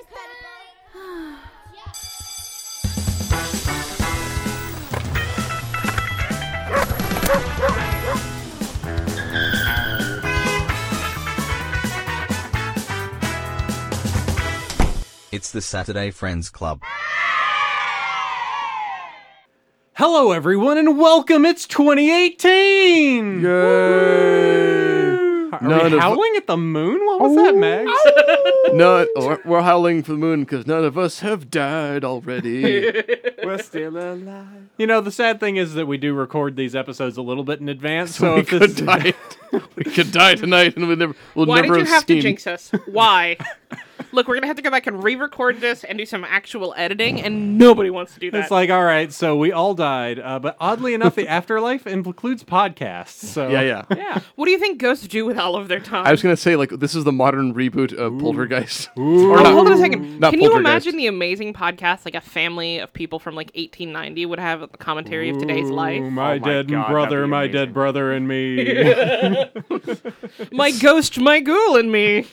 It's the Saturday Friends Club. Hello, everyone, and welcome. It's 2018. Are None we of- howling at the moon? What was oh. that, Mags? No, we're- we're howling for the moon because none of us have died already. We're still alive. you know, the sad thing is that we do record these episodes a little bit in advance, so, so we if could this die. we could die tonight, and we never. We'll Why never did you have to seen- jinx us? Why? Look, we're gonna have to go back and re-record this and do some actual editing, and nobody wants to do that. It's like, all right, so we all died, uh, but oddly enough, the afterlife includes podcasts. So Yeah, yeah. yeah. what do you think ghosts do with all of their time? I was gonna say like this is the modern reboot of Poltergeist. Ooh. Or not- hold on a second. not Can you imagine the amazing podcast like a family of people from like 1890 would have a commentary of today's life? My Oh my dead God, brother, my amazing. dead brother, and me. My ghost, my ghoul, and me.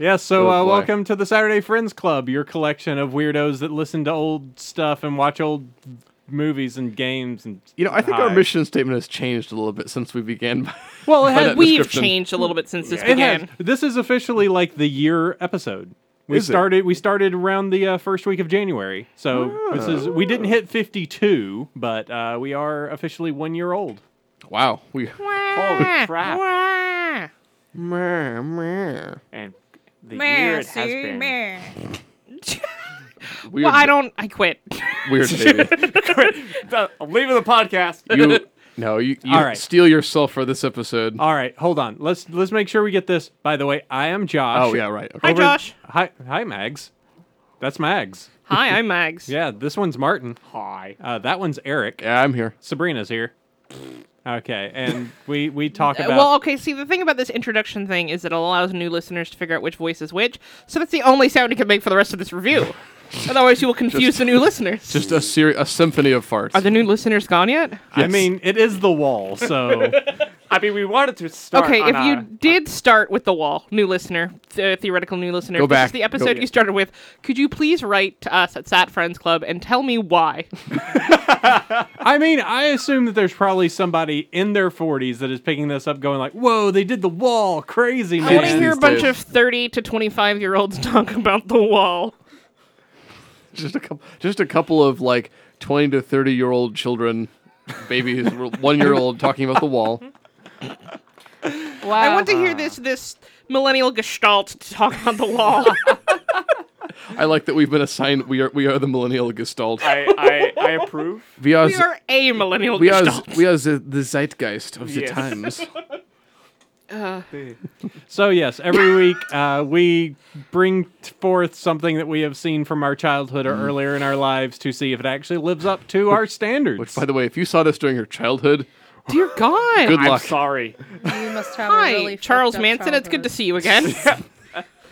Yeah, so Oh, uh, welcome to the Saturday Friends Club, your collection of weirdos that listen to old stuff and watch old movies and games and You know, I think our Hi. mission statement has changed a little bit since we began. well, it By has, that We've description. changed a little bit since this it has- began. this is officially like the year episode. We Is it? started we started around the uh, first week of January, so this is we didn't hit fifty two, but uh, we are officially one year old. wow, we. Holy crap. Wah. Meh, meh. And the year it has been. Weird, Well, I don't. I quit. Weird baby. I'm leaving the podcast. you no, you, you All right. steal yourself for this episode. All right, hold on. Let's let's make sure we get this. By the way, I am Josh. oh yeah, right. Okay. Hi, Over- Josh. Hi, hi, Mags. That's Mags. Hi, I'm Mags. Yeah, this one's Martin. Hi. Uh, that one's Eric. Yeah, I'm here. Sabrina's here. Okay, and we we talk Uh, about. Well, okay. See, the thing about this introduction thing is it allows new listeners to figure out which voice is which. So that's the only sound you can make for the rest of this review. Otherwise, you will confuse the new listeners. Just a seri- a symphony of farts. Are the new listeners gone yet? I mean, it is the wall, so I mean, we wanted to start. Okay, on if you a- did start with the wall, new listener, th- theoretical new listener, Go this back. is the episode Go- you started with, could you please write to us at Sat Friends Club and tell me why? I mean, I assume that there's probably somebody in their 40s that is picking this up, going like, "Whoa, they did the wall, crazy I want to man." hear a these bunch days. of 30 to 25 year olds talk about the wall. just a couple, just a couple of like twenty to thirty year old children, babies, one year old talking about the wall. I want to hear this this millennial gestalt talk about the wall. I like that we've been assigned. We are we are the millennial gestalt. I, I, I approve. We are we the- are a millennial we are gestalt. we are the, the zeitgeist of the Yes. times. So yes, every week uh, we bring forth something that we have seen from our childhood or earlier in our lives to see if it actually lives up to our standards. Which, by the way, if you saw this during your childhood, Dear God. good I'm luck. sorry. You must have a Hi, really Charles fucked up Manson. It's good to see you again.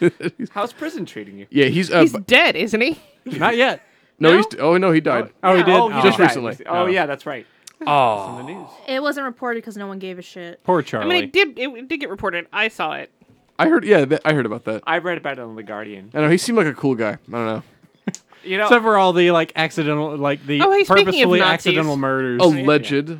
How's prison treating you? Yeah, he's uh, He's bu- dead, isn't he? Not yet. no, no? he's oh no, he died. Oh, he Yeah, did. Oh, Oh. just Just recently. Oh, Oh. yeah, that's right. Oh, In the news. It wasn't reported because no one gave a shit. Poor Charlie. I Charlie. mean, it did. It did get reported. I saw it. I heard. Yeah, that, I heard about that. I read about it on the Guardian. I know he seemed like a cool guy. I don't know. You know, Except for all the like accidental, like the Oh, hey, speaking of purposefully Nazis. accidental murders. Alleged.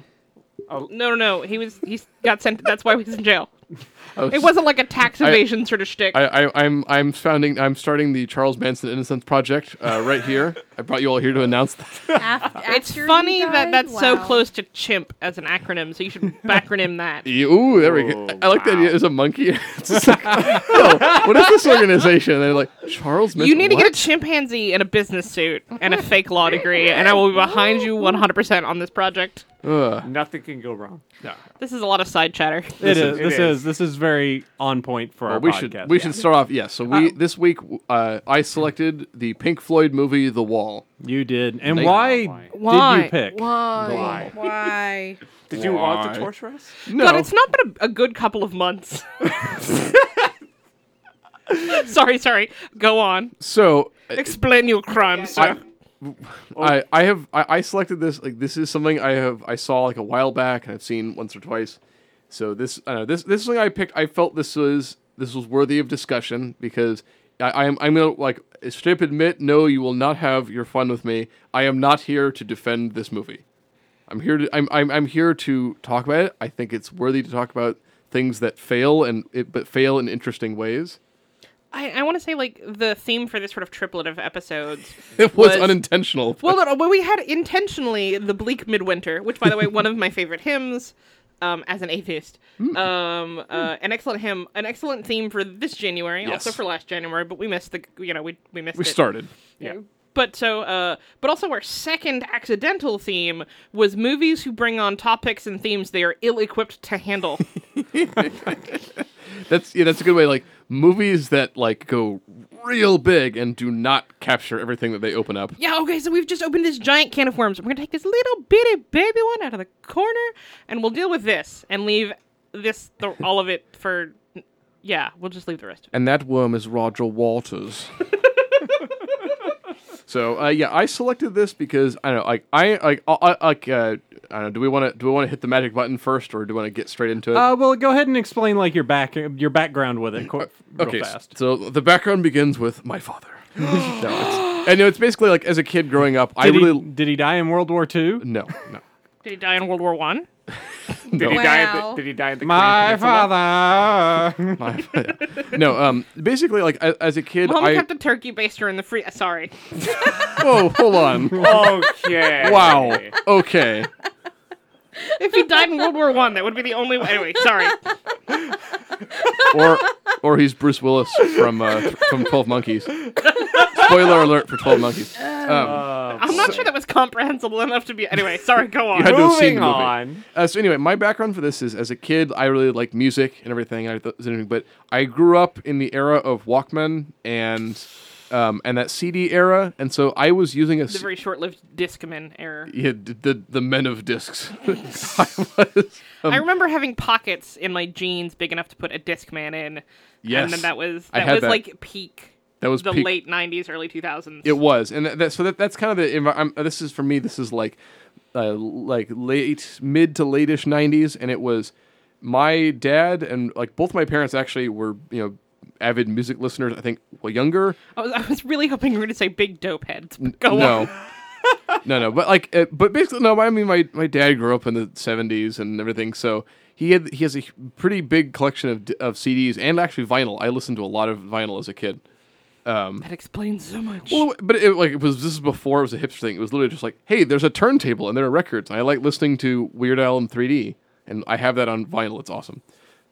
Oh. No, no, no. He was. He got sent. That's why he's in jail. Oh, It wasn't like a tax evasion sort of shtick. I, I, I'm I'm founding I'm starting the Charles Manson Innocence Project uh, right here. I brought you all here to announce that. Af- it's after funny that died? that's so close to chimp as an acronym, so you should backronym that. Ooh, there we go. Oh, I like the wow. idea as a monkey. It's like, oh, what is this organization? And they're like Charles Manson. You need to get a chimpanzee in a business suit and a fake law degree, and I will be behind you 100% on this project. Ugh. nothing can go wrong. No. This is a lot of side chatter. It Listen, is. This is. is. This is very on point for Well, our we podcast. should we should start off. Yeah. so we this week uh, I selected the Pink Floyd movie The Wall. You did. And They- why, Why? Why? did you pick? Why? Why? Why? Did you want to torture us? No. God, it's not been a, a good couple of months. sorry, sorry. Go on. so Explain your crimes, sir. I, I have I, I selected this like this is something I have I saw like a while back and I've seen once or twice. So this I this this is something I picked. I felt this was this was worthy of discussion because I, I'm I'm gonna like straight admit no, you will not have your fun with me. I am not here to defend this movie. I'm here to I'm I'm I'm here to talk about it. I think it's worthy to talk about things that fail and it, but fail in interesting ways. I, I want to say like the theme for this sort of triplet of episodes. It was, Was- unintentional. well, no, no, but we had intentionally the bleak midwinter, which, by the way, one of my favorite hymns. Um, as an atheist, Hmm. um, uh, an excellent hymn, an excellent theme for this January, also for last January, but we missed the, you know, we we missed we it. started. Yeah. But so, uh, but also our second accidental theme was movies who bring on topics and themes they are ill-equipped to handle. That's yeah, that's a good way. Like movies that like go real big and do not capture everything that they open up. yeah, okay, so we've just opened this giant can of worms. We're gonna take this little bitty baby one out of the corner, and we'll deal with this and leave this the, all of it for. Yeah, we'll just leave the rest. And that worm is Roger Waters. so uh, yeah, I selected this because I don't know, like I like I, I- like uh, I don't know. Do we want to do we want to hit the magic button first, or do we want to get straight into it? Uh, well, go ahead and explain like your back your background with it, qu- real okay, s- fast. so the background begins with my father. no, it's, and it's basically like as a kid growing up, I Did, really he, did he die in World War II? no no. Did he die in World War One? Did he die? At the, did he die at the My Korean Peninsula? father. no, um, basically, like a- as a kid, Mom I kept a turkey baster in the free. Sorry. whoa, hold on, Okay. wow, okay, if he died in World War One, that would be the only way. Anyway, sorry. or or he's Bruce Willis from uh, from Twelve Monkeys. Spoiler alert for Twelve Monkeys. Um, I'm not sure that was comprehensible enough to be. Anyway, sorry. Go on. You had to have seen Moving the movie. on. Uh, so anyway, my background for this is as a kid, I really liked music and everything. I thought it was interesting, but I grew up in the era of Walkman and um, and that CD era, and so I was using a the very short-lived Discman error. yeah, d- the the men of discs. I was, um, I remember having pockets in my jeans big enough to put a Discman in. Yes. And then that was that was that. like peak. That was the peak. late '90s, early 2000s. It was, and that, that so that that's kind of the. I'm, this is for me. This is like, uh, like late, mid to lateish '90s, and it was my dad and like both my parents actually were you know avid music listeners. I think well younger. I was, I was really hoping you were going to say big dope heads. Go no. on. no, no, but like, uh, but basically, no. I mean, my my dad grew up in the '70s and everything, so he had he has a pretty big collection of of CDs and actually vinyl. I listened to a lot of vinyl as a kid. That explains so much. Well, but it like it was this is before it was a hipster thing. It was literally just like, hey, there's a turntable and there are records. And I like listening to Weird Al in 3D, and I have that on vinyl. It's awesome.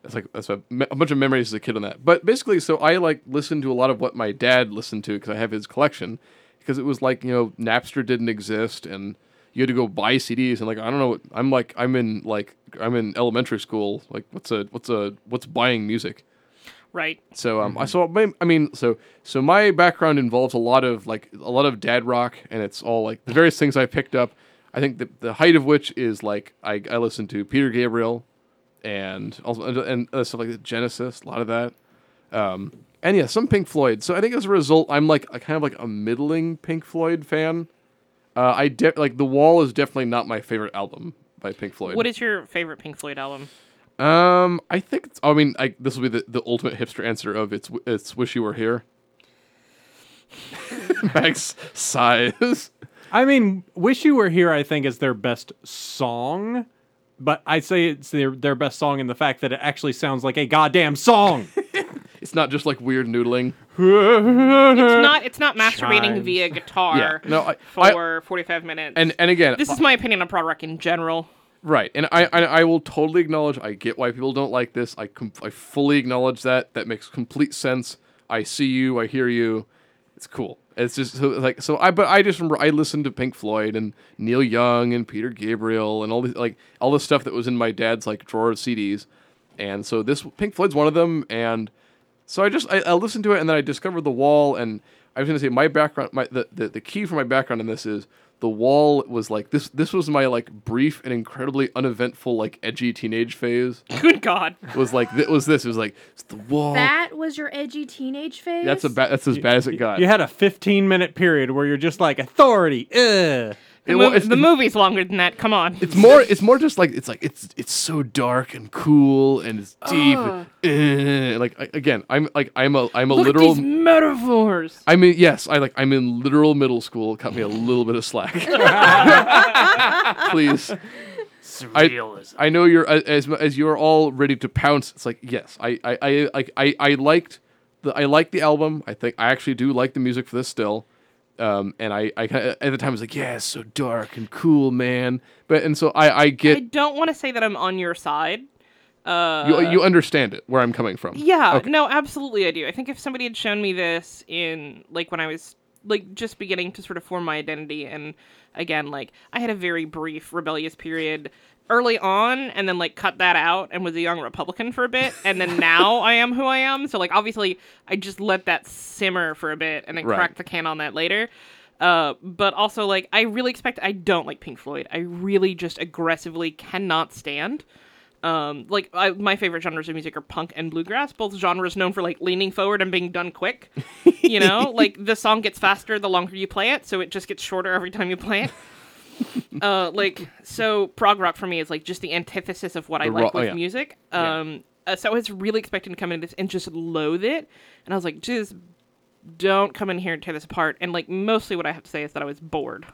That's like that's a, me- a bunch of memories as a kid on that. But basically, so I like listened to a lot of what my dad listened to because I have his collection. Because it was like you know Napster didn't exist and you had to go buy CDs and like I don't know. I'm like I'm in like I'm in elementary school. Like what's a what's a what's buying music? right. So um, I so my- I mean, so so my background involves a lot of like a lot of dad rock, and it's all like the various things I picked up. I think the the height of which is like I I listened to Peter Gabriel, and also and, and uh, stuff like that, Genesis, a lot of that, um, and yeah, some Pink Floyd. So I think as a result, I'm like a kind of like a middling Pink Floyd fan. Uh, I de- like the Wall is definitely not my favorite album by Pink Floyd. What is your favorite Pink Floyd album? Um, I think it's, I mean, I, this will be the, the ultimate hipster answer of it's it's wish you were here. Mags sighs. I mean, "Wish You Were Here." I think is their best song, but I say it's their their best song in the fact that it actually sounds like a goddamn song. It's not just like weird noodling. It's not. It's not masturbating Chimes. via guitar. Yeah, no, I- I- for 45 minutes. And and again, this is my opinion on prog rock in general. right, and I, I I will totally acknowledge. I get why people don't like this. I com- I fully acknowledge that. That makes complete sense. I see you. I hear you. It's cool. It's just so, like so. I but I just remember I listened to Pink Floyd and Neil Young and Peter Gabriel and all the like all the stuff that was in my dad's like drawer of CDs, and so this Pink Floyd's one of them. And so I just I, I listened to it and then I discovered the Wall. And I was gonna say my background, my the, the the key for my background in this is the Wall was like this. This was my like brief and incredibly uneventful like edgy teenage phase. Good God. It was like it was this. It was like it's the Wall. That was your edgy teenage phase. that's a ba- that's as bad as it got. You had a 15 minute period where you're just like authority. Ugh. The, It- well, mov- it's- the it's- movie's longer than that. Come on. It's more. It's more just like it's like it's it's so dark and cool and it's deep. eh, like I, again, I'm like I'm a I'm a Look literal. at these metaphors. I mean, yes, I like I'm in literal middle school. Cut me a little bit of slack, please. Surrealism. I know you're uh, as as you're all ready to pounce. It's like yes, I I I like I, I liked the I liked the album. I think I actually do like the music for this still. Um, and I, I kinda- at the time was like, yeah, it's so dark and cool, man. But and so I, I get. I don't want to say that I'm on your side. Uh, you, you understand it where I'm coming from. Yeah, Okay. no, absolutely I do. I think if somebody had shown me this in like when I was like just beginning to sort of form my identity and again like I had a very brief rebellious period early on and then like cut that out and was a young republican for a bit and then now I am who I am. So like obviously I just let that simmer for a bit and then Right. crack the can on that later. Uh, but also like I really expect I don't like Pink Floyd. I really just aggressively cannot stand um like I, my favorite genres of music are punk and bluegrass both genres known for like leaning forward and being done quick you know? Like the song gets faster the longer you play it so it just gets shorter every time you play it. Uh like so prog rock for me is like just the antithesis of what i The like ro- oh, with yeah. music. Um uh, so i was really expecting to come into this and just loathe it and i was like just don't come in here and tear this apart. And like mostly what i have to say is that i was bored.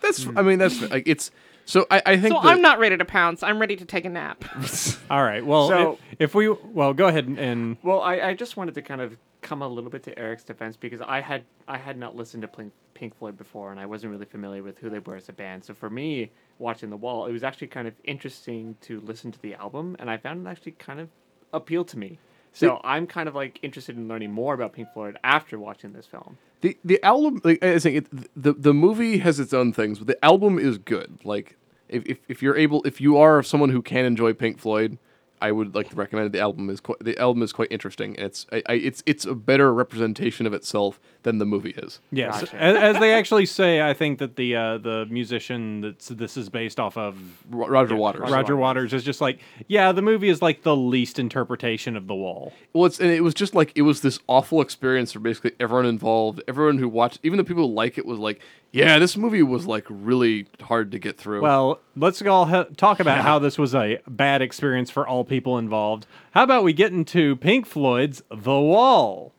That's I mean that's like it's so I, I think so that- i'm not ready to pounce i'm ready to take a nap All right. Well, So- if, if we well, go ahead and, and Well, I, I just wanted to kind of come a little bit to Eric's defense because I had I had not listened to Pink, Pink Floyd before and I wasn't really familiar with who they were as a band. So for me, watching The Wall, it was actually kind of interesting to listen to the album and I found it actually kind of appealed to me. So I'm kind of like interested in learning more about Pink Floyd after watching this film. the the album like I saying it, the the movie has its own things, but the album is good. Like if, if if you're able if you are someone who can enjoy Pink Floyd, I would like to recommend it. the album is quite the album is quite interesting and it's I, I, it's it's a better representation of itself than the movie is. yes, Gotcha. as, as they actually say, I think that the uh, the musician that this is based off of Ro- Roger Waters. Roger Waters is just like, yeah, the movie is like the least interpretation of the wall. Well, it's and it was just like it was this awful experience for basically everyone involved. Everyone who watched, even the people who like it, was like, "Yeah, this movie was like really hard to get through." Well, let's all ha- talk about how this was a bad experience for all people involved. How about we get into Pink Floyd's The Wall?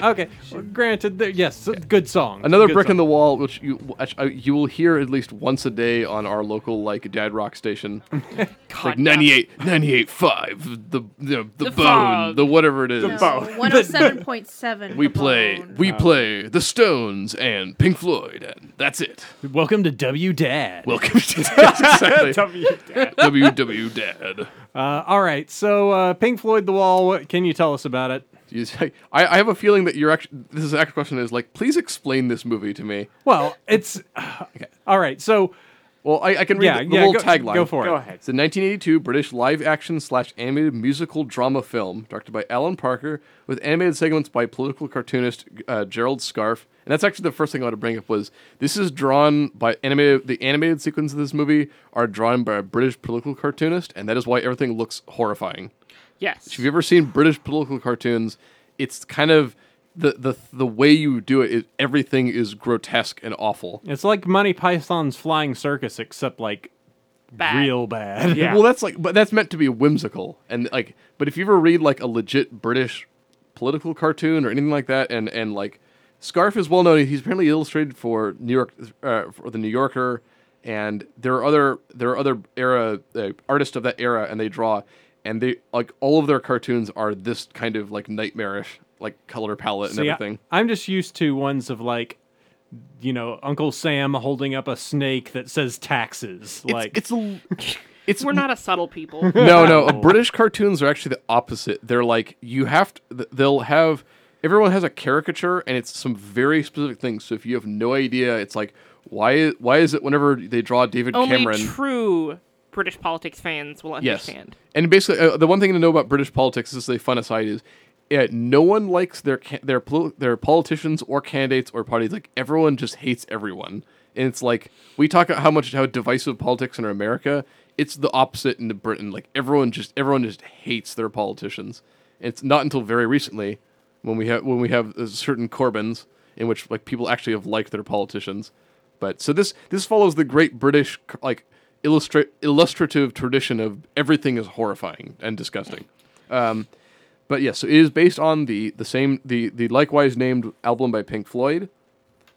Okay. Well, granted, there, yes, good song. Another Good brick in song. the wall, which you which, uh, you will hear at least once a day on our local like dad rock station, like 98, 98.5, the the, the, The bone, fog. the whatever it is. No, 107.7. We The play Bone. we play the Stones and Pink Floyd, and that's it. Welcome to W Dad. Welcome to exactly. W Dad. WW Dad. Uh, all right. So, uh, Pink Floyd, The Wall. What can you tell us about it? You say- I, I have a feeling that you're actually. This is actual question is like, please explain this movie to me. Well, it's all right. So, Well, I, I can read yeah, the, the yeah. little Go, tagline. go for it. Go it. ahead. It's a 1982 British live-action slash animated musical drama film directed by Alan Parker with animated segments by political cartoonist uh, Gerald Scarfe. And that's actually the first thing I want to bring up was this is drawn by animated. The animated sequence of this movie are drawn by a British political cartoonist, and that is why everything looks horrifying. Yes If you've ever seen British political cartoons, it's kind of the the the way you do it. Is, everything is grotesque and awful. It's like Monty Python's Flying Circus, except like Bad. real bad. Yeah. Well, that's like, but that's meant to be whimsical and like. But if you ever read like a legit British political cartoon or anything like that, and and like Scarfe is well known. He's apparently illustrated for New York uh, for the New Yorker, and there are other there are other era uh, artists of that era, and they draw, and they like all of their cartoons are this kind of like nightmarish like color palette and See, everything. I'm just used to ones of like, you know, Uncle Sam holding up a snake that says taxes. It's, like, it's a It's We're not a subtle people. no, no. British cartoons are actually the opposite. They're like you have to. They'll have everyone has a caricature, and it's some very specific things. So if you have no idea, it's like why why is it whenever they draw David Only Cameron? true British politics fans will understand. Yes. And basically, uh, the one thing to know about British politics is a fun aside is. Yeah, no one likes their their their politicians or candidates or parties. Like everyone just hates everyone, and it's like we talk about how much how divisive politics in America. It's the opposite in Britain. Like everyone just everyone just hates their politicians. And it's not until very recently when we have when we have uh, certain Corbyns in which like people actually have liked their politicians. But so this this follows the great British like illustrative tradition of everything is horrifying and disgusting. Um, but yes, so it is based on the the same the the likewise named album by Pink Floyd,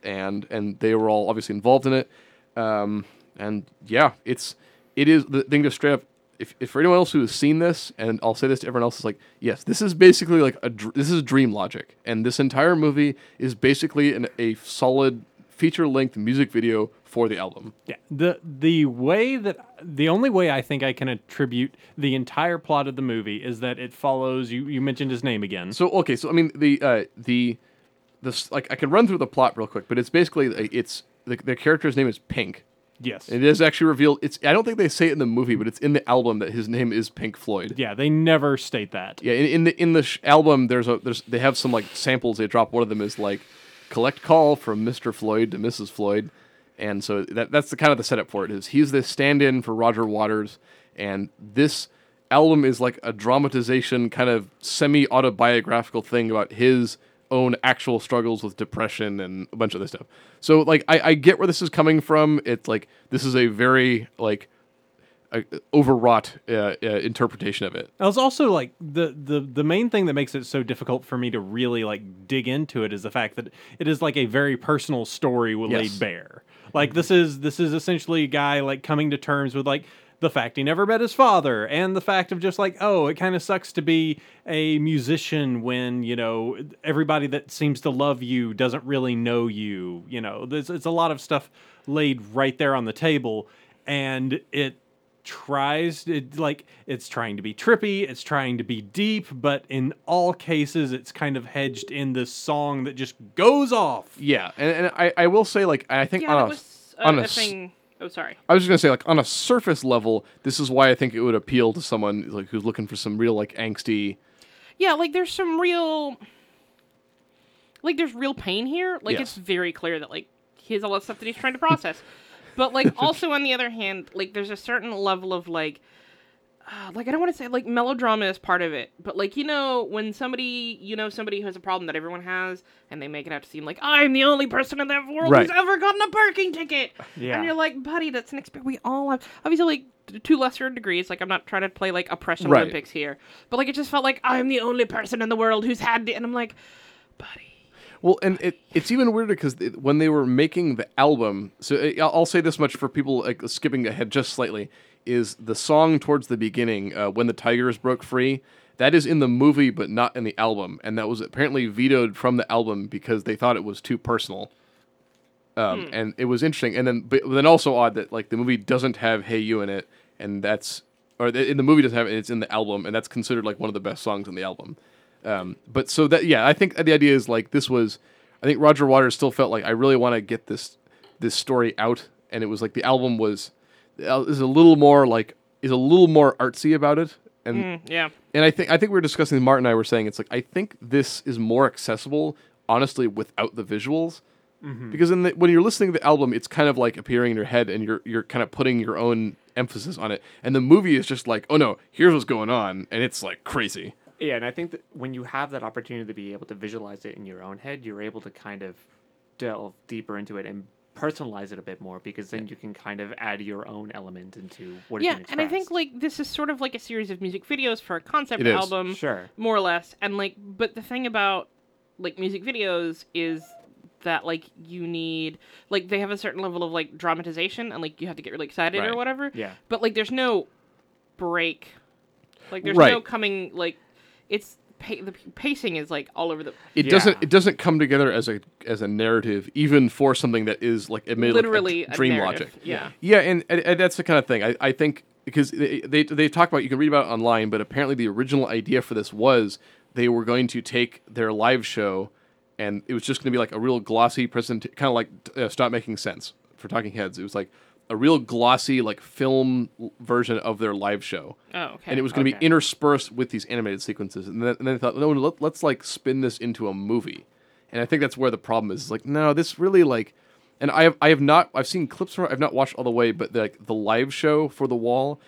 and and they were all obviously involved in it. Um, and yeah, it's it is the thing to straight up. If, if for anyone else who has seen this, and I'll say this to everyone else, is like, yes, this is basically like a dr- this is dream logic, and this entire movie is basically an, a solid feature length music video for the album. Yeah. The the way that the only way I think I can attribute the entire plot of the movie is that it follows you you mentioned his name again. So okay, so I mean the uh, the this like I can run through the plot real quick, but it's basically it's the, the character's name is Pink. yes. It is actually revealed. It's I don't think they say it in the movie, but it's in the album that his name is Pink Floyd. yeah, they never state that. Yeah, in, in the in the sh- album, there's a there's they have some like samples. They drop one of them is like collect call from Mr. Floyd to Mrs. Floyd, and so that that's the kind of the setup for it is he's the stand-in for Roger Waters, and this album is like a dramatization kind of semi autobiographical thing about his own actual struggles with depression and a bunch of other stuff. So like I, I get where this is coming from. It's like this is a very like uh, overwrought uh, uh, interpretation of it. I was also like the, the the main thing that makes it so difficult for me to really like dig into it is the fact that it is like a very personal story laid bare. Like this is this is essentially a guy like coming to terms with like the fact he never met his father and the fact of just like oh it kind of sucks to be a musician when you know everybody that seems to love you doesn't really know you you know there's it's a lot of stuff laid right there on the table and it tries it like it's trying to be trippy it's trying to be deep but in all cases it's kind of hedged in this song that just goes off Yeah, and, and I, I will say like I think Yeah, on a, was a, on a a s- thing. Oh, sorry. I was just gonna say like on a surface level, this is why I think it would appeal to someone like who's looking for some real like angsty. Yeah, like there's some real, like there's real pain here. Like Yes. it's very clear that like he has all that stuff that he's trying to process. But like also on the other hand, like there's a certain level of like. Uh, like I don't want to say like melodrama is part of it, but like you know when somebody you know somebody who has a problem that everyone has, and they make it out to seem like I'm the only person in the world Right. who's ever gotten a parking ticket, Yeah. and you're like, buddy, that's an experience we all have. Obviously, like to lesser degrees. Like I'm not trying to play like oppression Right. Olympics here, but like it just felt like I'm the only person in the world who's had, the-" and I'm like, buddy. Well, and it, it's even weirder because when they were making the album, so uh, I'll I'll say this much for people like skipping ahead just slightly, is the song towards the beginning, uh, "When the Tigers Broke Free." That is in the movie, but not in the album, and that was apparently vetoed from the album because they thought it was too personal. Um, And it was interesting, and then but then also odd that like the movie doesn't have "Hey You" in it, and that's or in the movie doesn't have it, it's in the album, and that's considered like one of the best songs on the album. Um, but so that yeah, I think the idea is like this was, I think Roger Waters still felt like I really want to get this this story out, and it was like the album was uh, is a little more like is a little more artsy about it, and Mm, yeah. and I think I think we were discussing. Martin and I were saying it's like I think this is more accessible, honestly, without the visuals. Because in the, when you're listening to the album, it's kind of like appearing in your head, and you're you're kind of putting your own emphasis on it. And the movie is just like, oh no, here's what's going on, and it's like crazy. Yeah, and I think that when you have that opportunity to be able to visualize it in your own head, you're able to kind of delve deeper into it and personalize it a bit more because then you can kind of add your own element into what is Yeah, being and I think like this is sort of like a series of music videos for a concept It is. album, Sure. more or less. And like, but the thing about like music videos is that like you need like they have a certain level of like dramatization and like you have to get really excited Right. or whatever. Yeah. But like, there's no break. Like, there's Right. no coming like it's pa- the pacing is like all over the It Yeah. doesn't it doesn't come together as a as a narrative, even for something that is like admittedly like, a literally a dream narrative. logic. Yeah. Yeah, and, and, and that's the kind of thing. I, I think because they, they they talk about you can read about it online, but apparently the original idea for this was they were going to take their live show, and it was just going to be like a real glossy present, kind of like uh, Stop Making Sense for Talking Heads. It was like a real glossy like film version of their live show Oh, okay. and it was going to Okay. be interspersed with these animated sequences. And then, and then they thought, no, let, let's like spin this into a movie. And I think that's where the problem is. It's like, no, this really like, and I have I have not I've seen clips from it. I've not watched all the way, but like the live show for the wall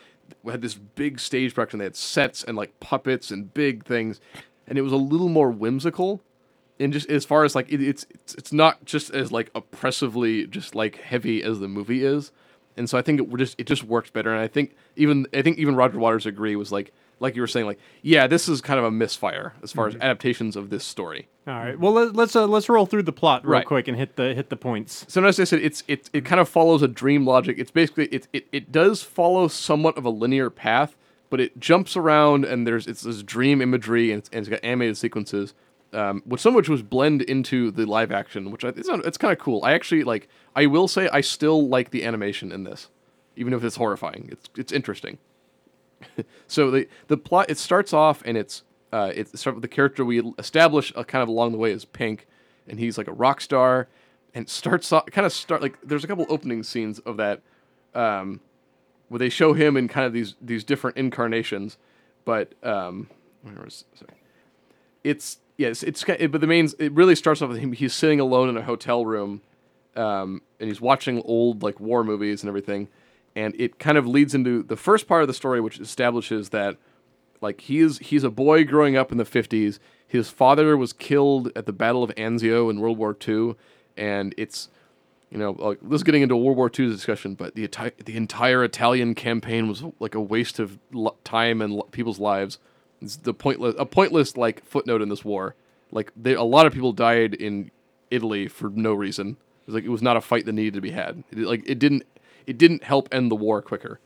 had this big stage production. They had sets and like puppets and big things, and it was a little more whimsical. And just as far as like it, it's it's it's not just as like oppressively just like heavy as the movie is and so I think it just it just worked better. And I think even I think even Roger Waters agree was like like you were saying like yeah this is kind of a misfire as far as adaptations of this story. All right. Well, let, let's uh, let's roll through the plot real Right. quick and hit the hit the points. So as I said, it's it it kind of follows a dream logic. It's basically it it it does follow somewhat of a linear path, but it jumps around and there's it's this dream imagery and it's, and it's got animated sequences. Um, which some of which was blend into the live action, which I, it's it's kind of cool. I actually like. I will say I still like the animation in this, even if it's horrifying. It's it's interesting. so the the plot it starts off and it's uh the character we establish uh, kind of along the way is Pink, and he's like a rock star, and starts off kind of start like there's a couple opening scenes of that, um, where they show him in kind of these these different incarnations, but um, where was sorry, it's yes it's it, but the main it really starts off with him he's sitting alone in a hotel room um, and he's watching old like war movies and everything, and it kind of leads into the first part of the story, which establishes that like he is he's a boy growing up in the fifties. His father was killed at the Battle of Anzio in World War II, and it's you know like this is getting into World War II discussion, but the the entire Italian campaign was like a waste of time and people's lives. It's the pointless a pointless like footnote in this war. Like they, a lot of people died in Italy for no reason. It was like it was not a fight that needed to be had. It, like it didn't it didn't help end the war quicker.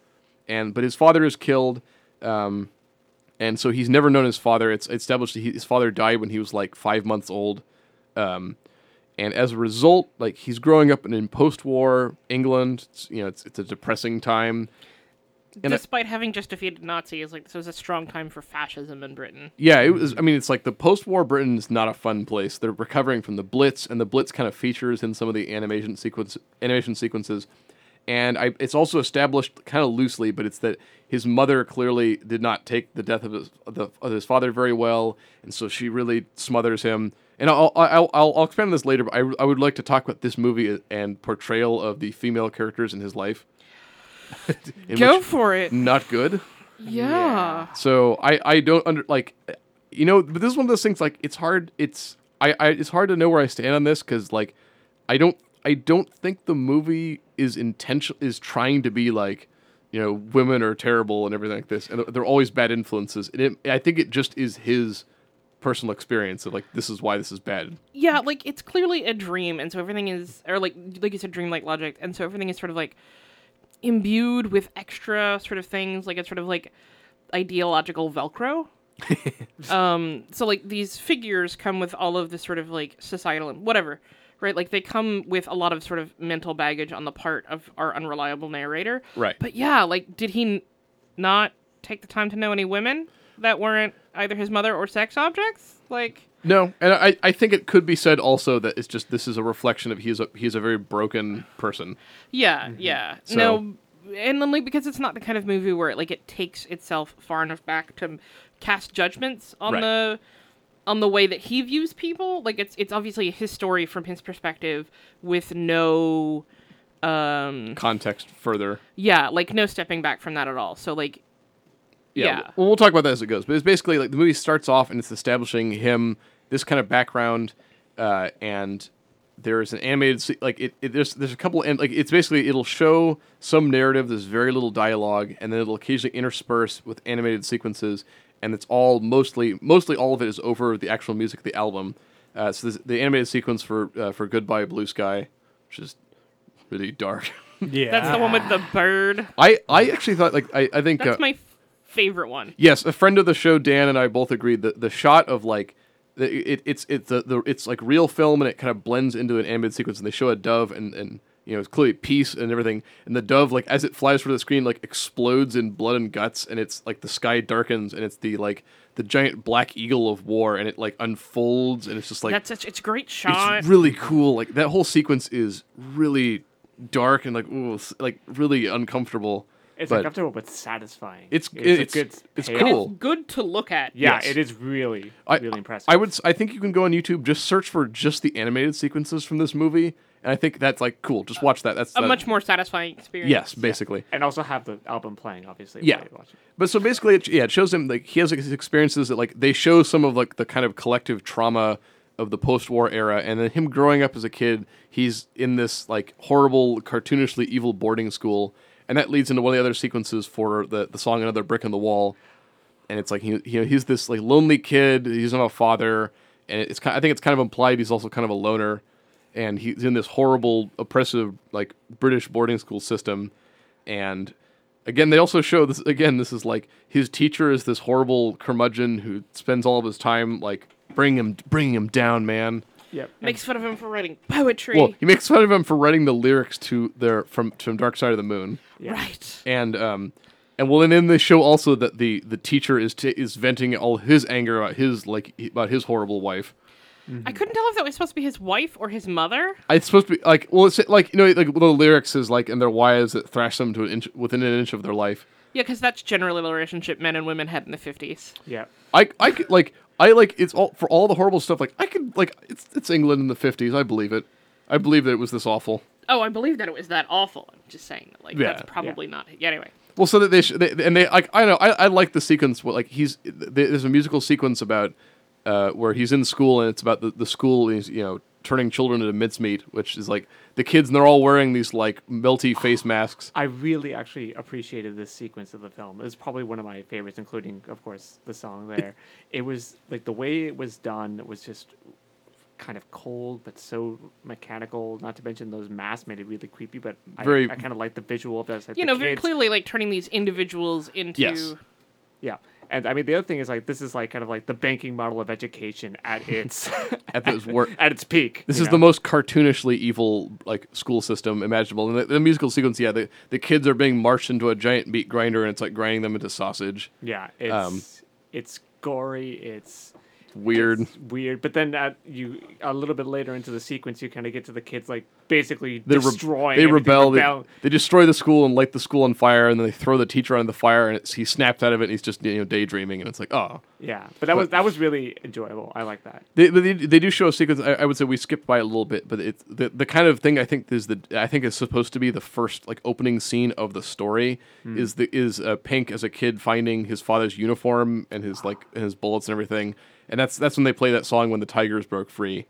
And but his father is killed, um, and so he's never known his father. It's established that he, his father died when he was like five months old, um, and as a result, like he's growing up in, in post-war England. It's, you know, it's it's a depressing time. Despite having just defeated Nazis, like this was a strong time for fascism in Britain. Yeah, it was. I mean, it's like the post-war Britain is not a fun place. They're recovering from the Blitz, and the Blitz kind of features in some of the animation sequence animation sequences. And I, it's also established kind of loosely, but it's that his mother clearly did not take the death of his of, the, of his father very well, and so she really smothers him. And I'll I'll, I'll, I'll expand on this later, but I, I would like to talk about this movie and portrayal of the female characters in his life. Go which- for it. not good. Yeah. So I I don't under like you know but this is one of those things like it's hard it's I, I it's hard to know where I stand on this because like I don't I don't think the movie is intention is trying to be like you know women are terrible and everything like this and they're always bad influences and it, I think it just is his personal experience of like this is why this is bad Yeah, like it's clearly a dream, and so everything is, or like like you said, dreamlike logic, and so everything is sort of like imbued with extra sort of things, like it's sort of like ideological Velcro. um, so like these figures come with all of this sort of like societal and whatever, right? Like they come with a lot of sort of mental baggage on the part of our unreliable narrator. right But yeah, like did he n- not take the time to know any women that weren't either his mother or sex objects? Like no and I I think it could be said also that it's just this is a reflection of he's a he's a very broken person Yeah, yeah. So- No, and then like because it's not the kind of movie where it, like it takes itself far enough back to cast judgments on Right. the on the way that he views people. Like it's it's obviously his story from his perspective with no um context further yeah, like no stepping back from that at all. So like Yeah. Well, we'll talk about that as it goes. But it's basically like the movie starts off and it's establishing him this kind of background, uh, and there's an animated se- like it, it. There's there's a couple and like it's basically it'll show some narrative. There's very little dialogue, and then it'll occasionally intersperse with animated sequences, and it's all mostly mostly all of it is over the actual music of the album. Uh, so this, the animated sequence for uh, for Goodbye Blue Sky, which is really dark. Yeah. that's the one with the bird. I I actually thought like I I think That's uh, my f- favorite one. Yes, a friend of the show, Dan and I both agreed that the shot of like it, it's it's the, the it's like real film and it kind of blends into an animated sequence and they show a dove and and you know, it's clearly peace and everything. And the dove, like as it flies through the screen, like explodes in blood and guts, and it's like the sky darkens, and it's the like the giant black eagle of war, and it like unfolds, and it's just like That's such it's a great shot. it's really cool. Like that whole sequence is really dark and like ooh, like really uncomfortable. It's but uncomfortable but satisfying. It's- a it's- good it's payoff. cool. good to look at. Yeah, Yes. it is really I, really impressive. I would. I think you can go on YouTube, just search for just the animated sequences from this movie, and I think that's like cool. Just watch that. That's A that- much more satisfying experience. yes, basically. and also have the album playing obviously. Yeah. while you watch it. But so basically, it, yeah, it shows him like he has like, his experiences that like they show some of like the kind of collective trauma of the post-war era, and then him growing up as a kid, he's in this like horrible, cartoonishly evil boarding school, and that leads into one of the other sequences for the the song "Another Brick in the Wall," and it's like he know he's this like lonely kid, he's not a father, and it's kind I think it's kind of implied he's also kind of a loner, and he's in this horrible, oppressive like British boarding school system, and again they also show this again this is like his teacher is this horrible curmudgeon who spends all of his time like bringing him bringing him down man Yep. and- Makes fun of him for writing poetry. well he makes fun of him for writing the lyrics to their from from dark side of the moon yeah. Right. and um and well and then they show also that the the teacher is t- is venting all his anger about his like about his horrible wife I couldn't tell if that was supposed to be his wife or his mother. it's supposed to be like well it's like you know like the lyrics is like and their wives that thrash them to an inch within an inch of their life Yeah, because that's generally the relationship men and women had in the 50s. Yeah. I I like I like it's all for all the horrible stuff. Like I could like it's it's England in the fifties. I believe it. I believe that it was this awful. Oh, I believe that it was that awful. I'm just saying, like, Yeah. that's probably not. Yeah, anyway. Well, so that they, sh- they and they like I know I, I like the sequence. Where, like he's there's a musical sequence about uh, where he's in school and it's about the the school is you know turning children into mincemeat, which is like the kids and they're all wearing these like melty face masks. I really actually appreciated this sequence of the film. It's probably one of my favorites, including, of course, the song there. It was like the way it was done was just kind of cold, but so mechanical. Not to mention those masks made it really creepy. But I, Very- I kind of like the visual of that. Like You the know, very clearly, like, turning these individuals into. Yes. Yeah, and I mean the other thing is like this is like kind of like the banking model of education at its At its wor- at its peak. This is know? the most cartoonishly evil like school system imaginable. And the, the musical sequence, yeah, the, the kids are being marched into a giant meat grinder, and it's like grinding them into sausage. Yeah, it's Um, it's gory. It's Weird. it's weird. But then at you a little bit later into the sequence, you kind of get to the kids like basically They, re- destroying. they everything, rebel. They, they destroy the school and light the school on fire, and then they throw the teacher on the fire, and it's, he snaps out of it, and he's just you know daydreaming, and it's like, oh, yeah, but that was that was really enjoyable. I like that. They, they, they do show a sequence. I, I would say we skipped by a little bit, but it's the, the kind of thing I think is the I think is supposed to be the first like opening scene of the story is the is uh, Pink as a kid finding his father's uniform and his like and his bullets and everything, and that's that's when they play that song when the tigers broke free,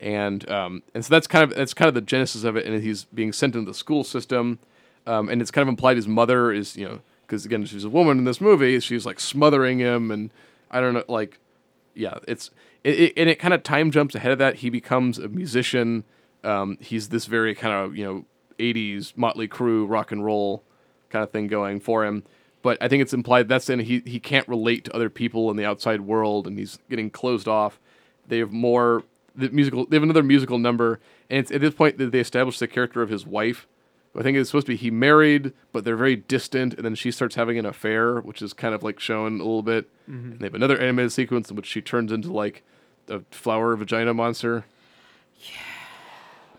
and um and so that's kind of that's kind of the genesis of it, and he's being sent into the school system, um and it's kind of implied his mother is you know because again she's a woman in this movie she's like smothering him and I don't know like yeah, it's it, it, and it kind of time jumps ahead of that. He becomes a musician. Um, he's this very kind of you know '80s Motley Crue rock and roll kind of thing going for him. But I think it's implied that's in he he can't relate to other people in the outside world, and he's getting closed off. They have more the musical. They have another musical number, and it's at this point that they establish the character of his wife. I think it's supposed to be he married, but they're very distant, and then she starts having an affair, which is kind of like shown a little bit. Mm-hmm. And they have another animated sequence in which she turns into like a flower vagina monster.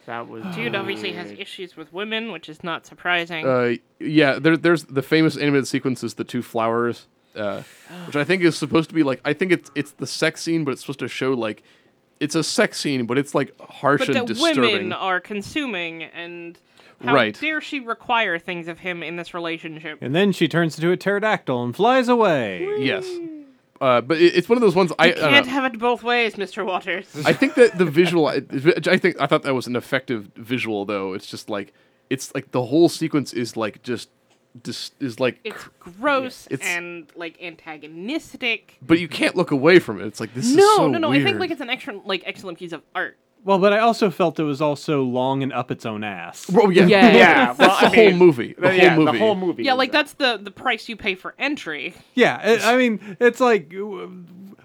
That was Dude obviously has issues with women, which is not surprising. Uh, yeah, there, there's the famous animated sequence is the two flowers, uh, which I think is supposed to be like I think it's it's the sex scene, but it's supposed to show like it's a sex scene, but it's like harsh but and that disturbing. women are consuming, and how Right. dare she require things of him in this relationship? And then she turns into a pterodactyl and flies away. Yes, uh, but it, it's one of those ones I You I can't know. have it both ways, Mr. Waters. I think that the visual, I I think I thought that was an effective visual though. It's just like it's like the whole sequence is like just dis, is like, it's gross It's- and like antagonistic. but you can't look away from it. It's like this No, is so no, no. I think like it's an excellent, like excellent piece of art. Well, but I also felt it was also long and up its own ass. Well, yeah, Yeah. Yeah, well, the I whole mean, movie. The yeah, whole movie. The whole movie. Yeah, like that. that's the the price you pay for entry. Yeah, it, I mean, it's like w-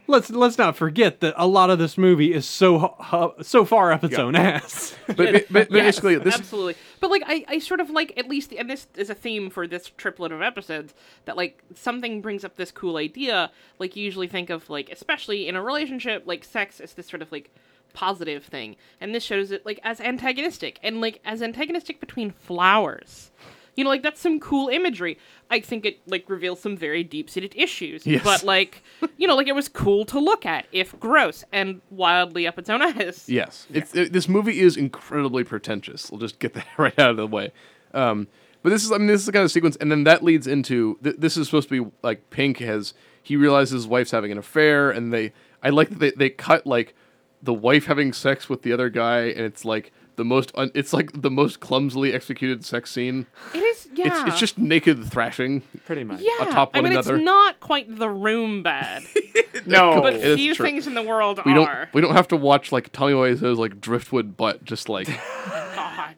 let's let's not forget that a lot of this movie is so hu- so far up its own ass. But, but, but Yes, basically, this absolutely. But like, I, I sort of like at least, and this is a theme for this triplet of episodes that like something brings up this cool idea. Like you usually think of like, especially in a relationship, like sex is this sort of like positive thing, and this shows it like as antagonistic and like as antagonistic between flowers. You know, like that's some cool imagery. I think it like reveals some very deep-seated issues. Yes. But like, you know, like it was cool to look at, if gross and wildly up its own ass. Yes, it's it, this movie is incredibly pretentious. We'll just get that right out of the way. Um, but this is, I mean, this is the kind of sequence, and then that leads into th- this is supposed to be like Pink has he realizes his wife's having an affair, and they I like that they they cut like the wife having sex with the other guy, and it's like the most un- it's like the most clumsily executed sex scene. It is, yeah. It's it's just naked thrashing. Pretty much. yeah. atop I mean, another. it's not quite the room bad, No. but It is few things in the world We don't we don't have to watch like Tommy Wiseau's like driftwood butt just like God.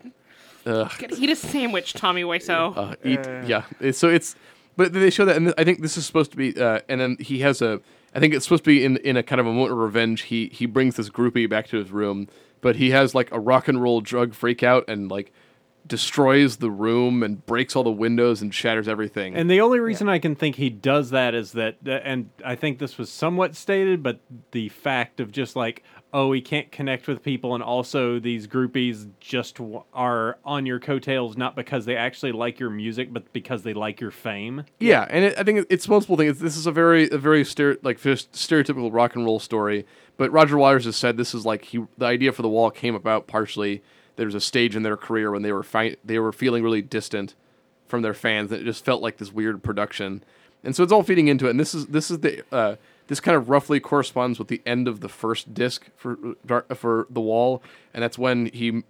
ugh. Gotta eat a sandwich, Tommy Wiseau. uh, eat. Uh. yeah, It's- so it's, but they show that, and I think this is supposed to be, uh, and then he has a, I think it's supposed to be in in a kind of a moment of revenge. He he brings this groupie back to his room, but he has like a rock and roll drug freak out and like destroys the room and breaks all the windows and shatters everything. And the only reason I can think he does that is that, uh, and I think this was somewhat stated, but the fact of just like, oh, he can't connect with people, and also these groupies just w- are on your coattails not because they actually like your music, but because they like your fame. Yeah, and it, I think it's multiple things. This is a very, a very stere- like just stereotypical rock and roll story. But Roger Waters has said this is like he, the idea for the wall came about partially. There was a stage in their career when they were fi- they were feeling really distant from their fans. That it just felt like this weird production, and so it's all feeding into it. And this is this is the uh, this kind of roughly corresponds with the end of the first disc for for the wall, and that's when he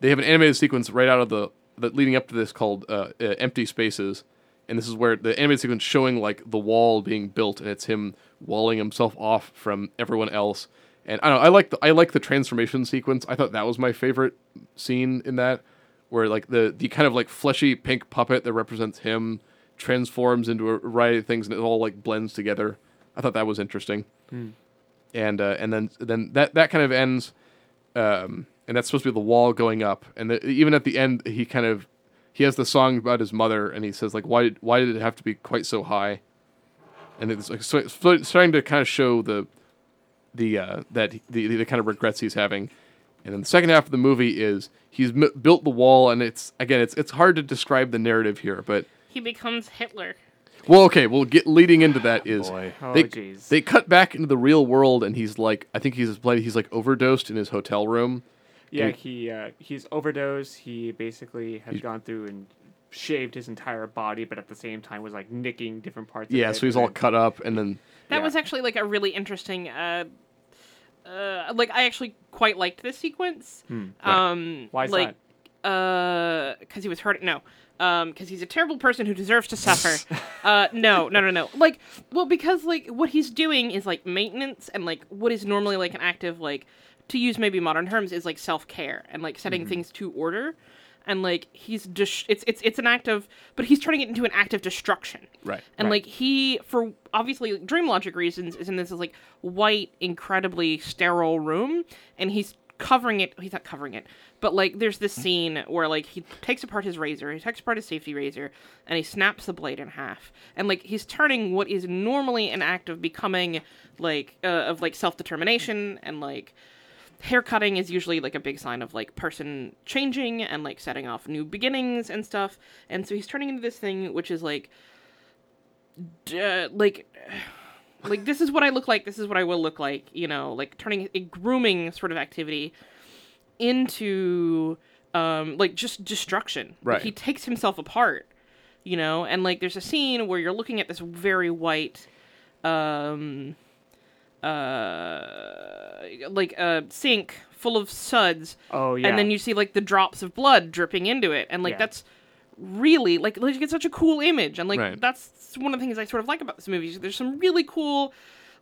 they have an animated sequence right out of the that leading up to this called uh, uh, empty spaces and this is where the animated sequence showing like the wall being built and it's him walling himself off from everyone else and i don't know i like the i like the transformation sequence. I thought that was my favorite scene in that where like the the kind of like fleshy pink puppet that represents him transforms into a variety of things and it all like blends together. I thought that was interesting. And uh, and then then that that kind of ends um, and that's supposed to be the wall going up. And the, even at the end he kind of he has the song about his mother and he says like why did, why did it have to be quite so high? And it's like so it's starting to kind of show the the uh, that he- the, the kind of regrets he's having and then the second half of the movie is he's m- built the wall and it's again it's it's hard to describe the narrative here but He becomes Hitler. well okay well get leading into that is Boy. Oh, they, jeez. they cut back into the real world and he's like i think he's played he's like overdosed in his hotel room Yeah, Dude. he uh, he's overdosed. He basically has gone through and shaved his entire body, but at the same time was like nicking different parts. yeah of it so he's all cut up and then That Yeah. was actually like a really interesting. Uh, uh, like I actually quite liked this sequence. right. Um, Why is like, uh, because he was hurt. No, um, because he's a terrible person who deserves to suffer. uh, no, no, no, no. Like, well, because like what he's doing is like maintenance and like what is normally like an active like to use maybe modern terms is like self care and like setting Mm-hmm. things to order. And like he's dis- it's it's it's an act of, but he's turning it into an act of destruction. Right. And Right. like he, for obviously dream logic reasons, is in this like white, incredibly sterile room, and he's covering it. He's not covering it, but like there's this scene where like he takes apart his razor, he takes apart his safety razor, and he snaps the blade in half, and like he's turning what is normally an act of becoming like uh, of like self determination and like haircutting is usually like a big sign of like person changing and like setting off new beginnings and stuff. And so he's turning into this thing which is like d- uh, like like this is what i look like this is what i will look like you know like turning a grooming sort of activity into um like just destruction. Like, Right. he takes himself apart you know? And like there's a scene where you're looking at this very white um uh like a sink full of suds Oh yeah. and then you see like the drops of blood dripping into it and like Yeah. that's really like like it's such a cool image and like Right. that's one of the things i sort of like about this movie there's some really cool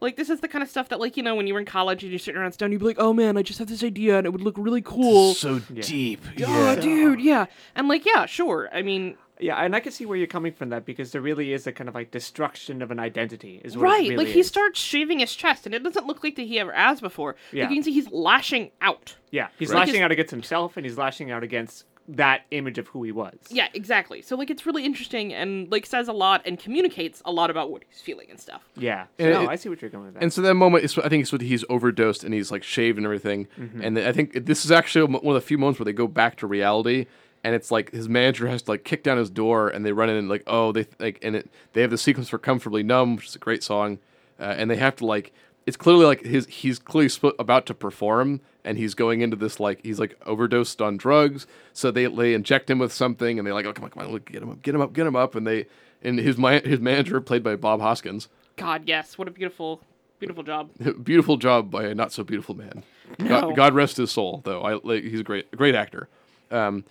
Like this is the kind of stuff that like you know when you were in college and you're sitting around stoned, you'd be like, oh man, I just have this idea and it would look really cool. so deep. Oh, dude, yeah, and like yeah, sure. I mean, Yeah, and I can see where you're coming from that because there really is a kind of like destruction of an identity, is what right? really like he is. starts shaving his chest, and it doesn't look like that he ever has before. Yeah. Like you can see he's lashing out. Yeah, he's Right. lashing Because- out against himself, and he's lashing out against that image of who he was. Yeah, exactly. So like it's really interesting and like says a lot and communicates a lot about what he's feeling and stuff. yeah. And no, it- I see what you're going with that. And so that moment is, I think, it's when he's overdosed and he's like shaved and everything. Mm-hmm. And I think this is actually one of the few moments where they go back to reality. And it's like his manager has to like kick down his door, and they run in and like, oh, they like, and it they have the sequence for "Comfortably Numb," which is a great song, uh, and they have to like, it's clearly like his he's clearly sp- about to perform, and he's going into this like he's like overdosed on drugs, so they they inject him with something, and they're like, oh come on, come on, look, get him up, get him up, get him up, and they and his my his manager played by Bob Hoskins. God, yes, what a beautiful, beautiful job. beautiful job by a not so beautiful man. No. God, God rest his soul, though. I like, he's a great, great actor. Um,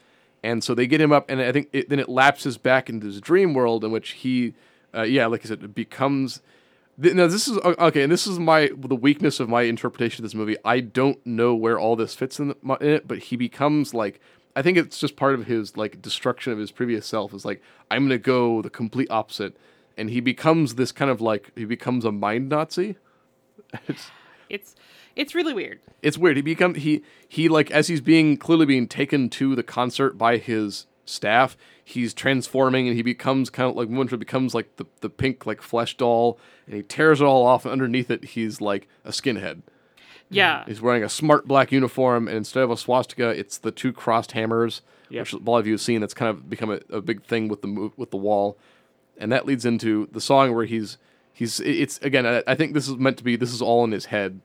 and so they get him up, and I think it, then it lapses back into his dream world in which he, uh, yeah, like I said, becomes. Now this is okay, and this is my the weakness of my interpretation of this movie. I don't know where all this fits in, the, in it, but he becomes like. I think it's just part of his like destruction of his previous self. Is like I'm gonna go the complete opposite, and he becomes this kind of like he becomes a mind Nazi. It's, It's it's really weird. it's weird. He become he he like as he's being clearly being taken to the concert by his staff. He's transforming and he becomes kind of like Winter becomes like the the pink like flesh doll, and he tears it all off. And underneath it, he's like a skinhead. Yeah. He's wearing a smart black uniform, and instead of a swastika, it's the two crossed hammers, Yep. which a lot of you have seen. That's kind of become a, a big thing with the move with the wall, and that leads into the song where he's he's it's again. I, I think this is meant to be. This is all in his head,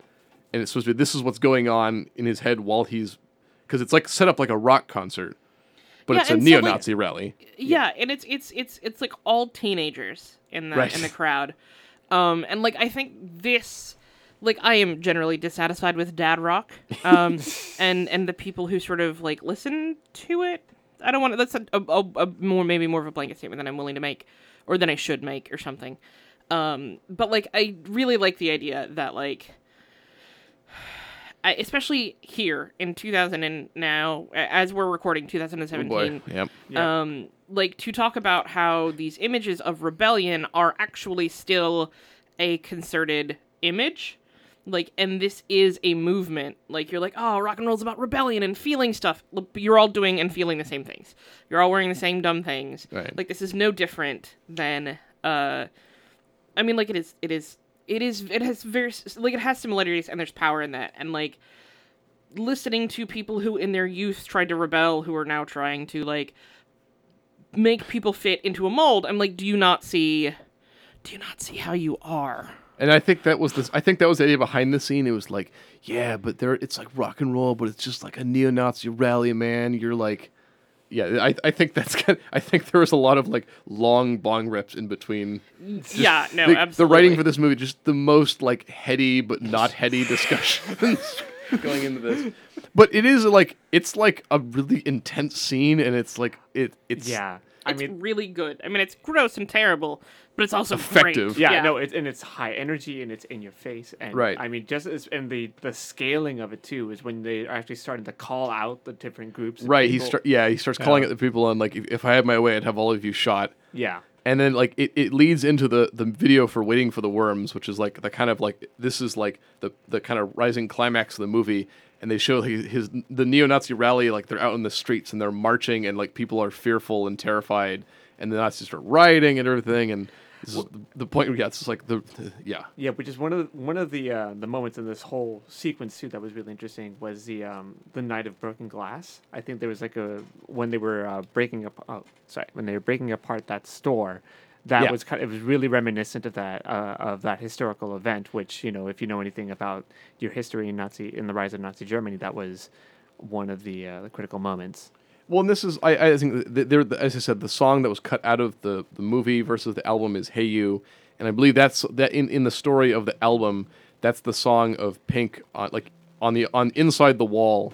and it's supposed to be. This is what's going on in his head while he's because it's like set up like a rock concert, but Yeah, it's a so, like- neo-Nazi rally. yeah and it's it's it's it's like all teenagers in the Right. in the crowd um and like i think this like i am generally dissatisfied with dad rock um and and the people who sort of like listen to it i don't want to that's a, a, a more maybe more of a blanket statement than i'm willing to make or than i should make or something um but like i really like the idea that like especially here in 2000 and now as we're recording Oh 2017 boy, yep. Yeah. um like to talk about how these images of rebellion are actually still a concerted image like and this is a movement like you're like oh rock and roll's about rebellion and feeling stuff you're all doing and feeling the same things you're all wearing the same dumb things Right. like this is no different than uh i mean like it is it is it is it has very like it has similarities and there's power in that and like listening to people who in their youth tried to rebel who are now trying to like make people fit into a mold i'm like do you not see do you not see how you are And I think that was this. I think that was the idea behind the scene. It was like, yeah, but there, it's like rock and roll, but it's just like a neo-Nazi rally, man. You're like, yeah, I, I think that's kind. I think there was a lot of like long bong rips in between. yeah no the, absolutely the writing for this movie, just the most like heady but not heady discussions going into this. But it is like it's like a really intense scene, and it's like it it's yeah. I it's mean, really good i mean it's gross and terrible but it's also Effective. great. yeah, no, it's and it's high energy and it's in your face. And Right. I mean, just as and the the scaling of it too is when they are actually starting to call out the different groups. of right. He people. start yeah he starts calling at the people and like if, if I had my way, I'd have all of you shot. Yeah. and then like it, it leads into the the video for waiting for the worms which is like the kind of like this is like the the kind of rising climax of the movie and they show his, his the neo-nazi rally like they're out in the streets and they're marching and like people are fearful and terrified and the nazis start rioting and everything and this is the, point yeah it's just like the, the yeah Yeah, which is one of the, one of the uh, the moments in this whole sequence too that was really interesting was the um, the night of broken glass. I think there was like a when they were uh, breaking up. Oh, sorry, when they were breaking apart that store. That Yeah. was kind. Of, it was really reminiscent of that uh, of that historical event. Which you know, if you know anything about your history in Nazi in the rise of Nazi Germany, that was one of the uh, the critical moments. Well, and this is I, I think th- there as I said the song that was cut out of the, the movie versus the album is Hey You, and I believe that's that in, in the story of the album that's the song of Pink on like on the on inside the wall,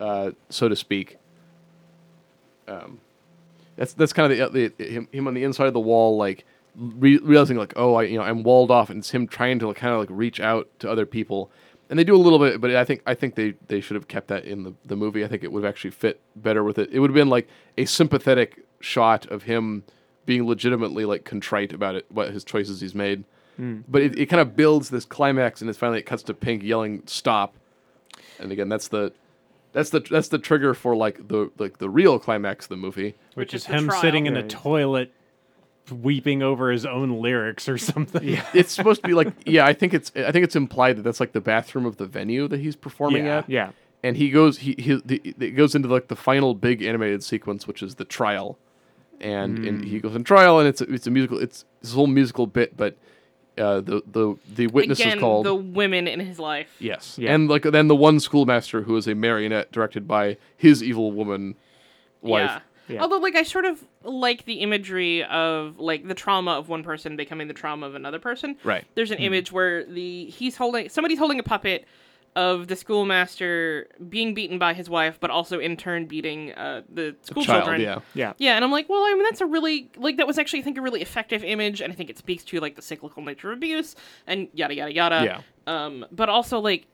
uh, so to speak. Um, that's that's kind of uh, the, the him, him on the inside of the wall like re- realizing like, oh, I you know I'm walled off, and it's him trying to like, kind of like reach out to other people. And they do a little bit, but I think I think they, they should have kept that in the, the movie. I think it would have actually fit better with it. It would have been like a sympathetic shot of him being legitimately like contrite about it, what his choices he's made. Hmm. But it, it kind of builds this climax, and it's finally it cuts to Pink yelling "Stop!" And again, that's the that's the that's the trigger for like the like the real climax of the movie. which is is him trial. sitting in a toilet weeping over his own lyrics or something. It's supposed to be like yeah, I think it's I think it's implied that that's like the bathroom of the venue that he's performing Yeah. at. Yeah. and he goes he, he the, it goes into like the final big animated sequence which is the trial and and hmm. he goes in trial and it's a, it's a musical it's this whole musical bit but uh, the the the witness Again, is called the women in his life. yes Yeah. and like then the one schoolmaster who is a marionette directed by his evil woman wife Yeah. Yeah. Although, like, I sort of like the imagery of like the trauma of one person becoming the trauma of another person. Right. There's an image where the he's holding somebody's holding a puppet of the schoolmaster being beaten by his wife, but also in turn beating uh, the school child children. yeah Yeah. Yeah, and I'm like, well, I mean, that's a really like that was actually I think a really effective image, and I think it speaks to like the cyclical nature of abuse and yada yada yada. Yeah. Um, but also like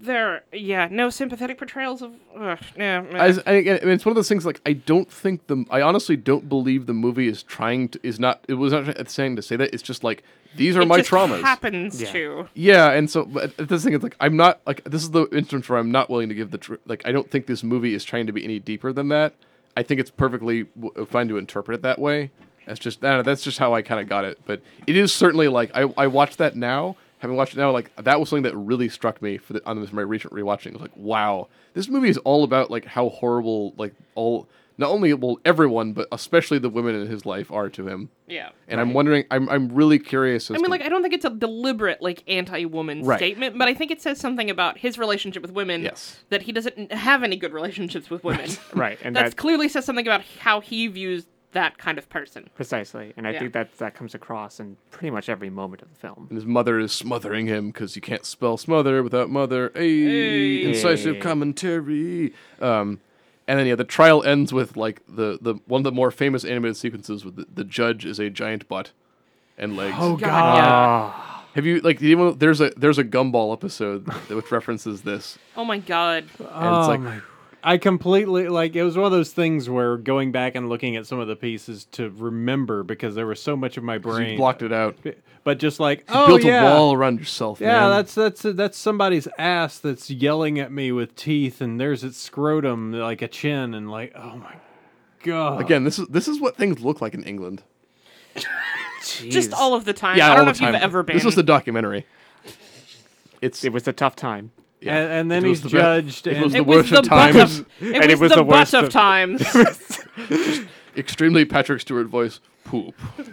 there, yeah, no sympathetic portrayals of. Ugh, yeah, meh. I, I it's one of those things. Like, I don't think the. I honestly don't believe the movie is trying to. Is not. It was not saying to say that. It's just like these are it my just traumas. happens Yeah. to. Yeah, and so but this thing is like I'm not like this is the instance where I'm not willing to give the tr- like I don't think this movie is trying to be any deeper than that. I think it's perfectly w- uh, fine to interpret it that way. That's just I don't know, that's just how I kind of got it. But it is certainly like I I watched that now, having watched it now, like that was something that really struck me for the, on this my recent rewatching. It was like wow, this movie is all about like how horrible like all not only well everyone but especially the women in his life are to him. Yeah. And I'm wondering, I'm I'm really curious. As I mean, to- like, I don't think it's a deliberate, like, anti-woman Right. statement, but I think it says something about his relationship with women. Yes. That he doesn't have any good relationships with women. Right. And that that clearly says something about how he views that kind of person. precisely. And I Yeah. think that that comes across in pretty much every moment of the film. And his mother is smothering him because you can't spell smother without mother. Hey, Hey. incisive commentary. Um, and then yeah, the trial ends with like the, the one of the more famous animated sequences with the, the judge is a giant butt and legs. Oh God, god. yeah. Have you like did anyone, there's a there's a Gumball episode that which references this. Oh my god. And it's Oh like my- I completely like it was one of those things where going back and looking at some of the pieces to remember because there was so much of my you brain. blocked it out. But just like You oh built yeah. a wall around yourself. Yeah, man. that's that's that's somebody's ass that's yelling at me with teeth, and there's its scrotum like a chin, and like, oh my god! again. This is this is what things look like in England. Just all of the time. Yeah, I all don't know the if you've time. ever been. This was the documentary. It's It was a tough time. Yeah. and, and then It he's the be- judged, it was the it was worst the of times. of, And it was the, the worst of of- times. extremely Patrick Stewart voice. Poop.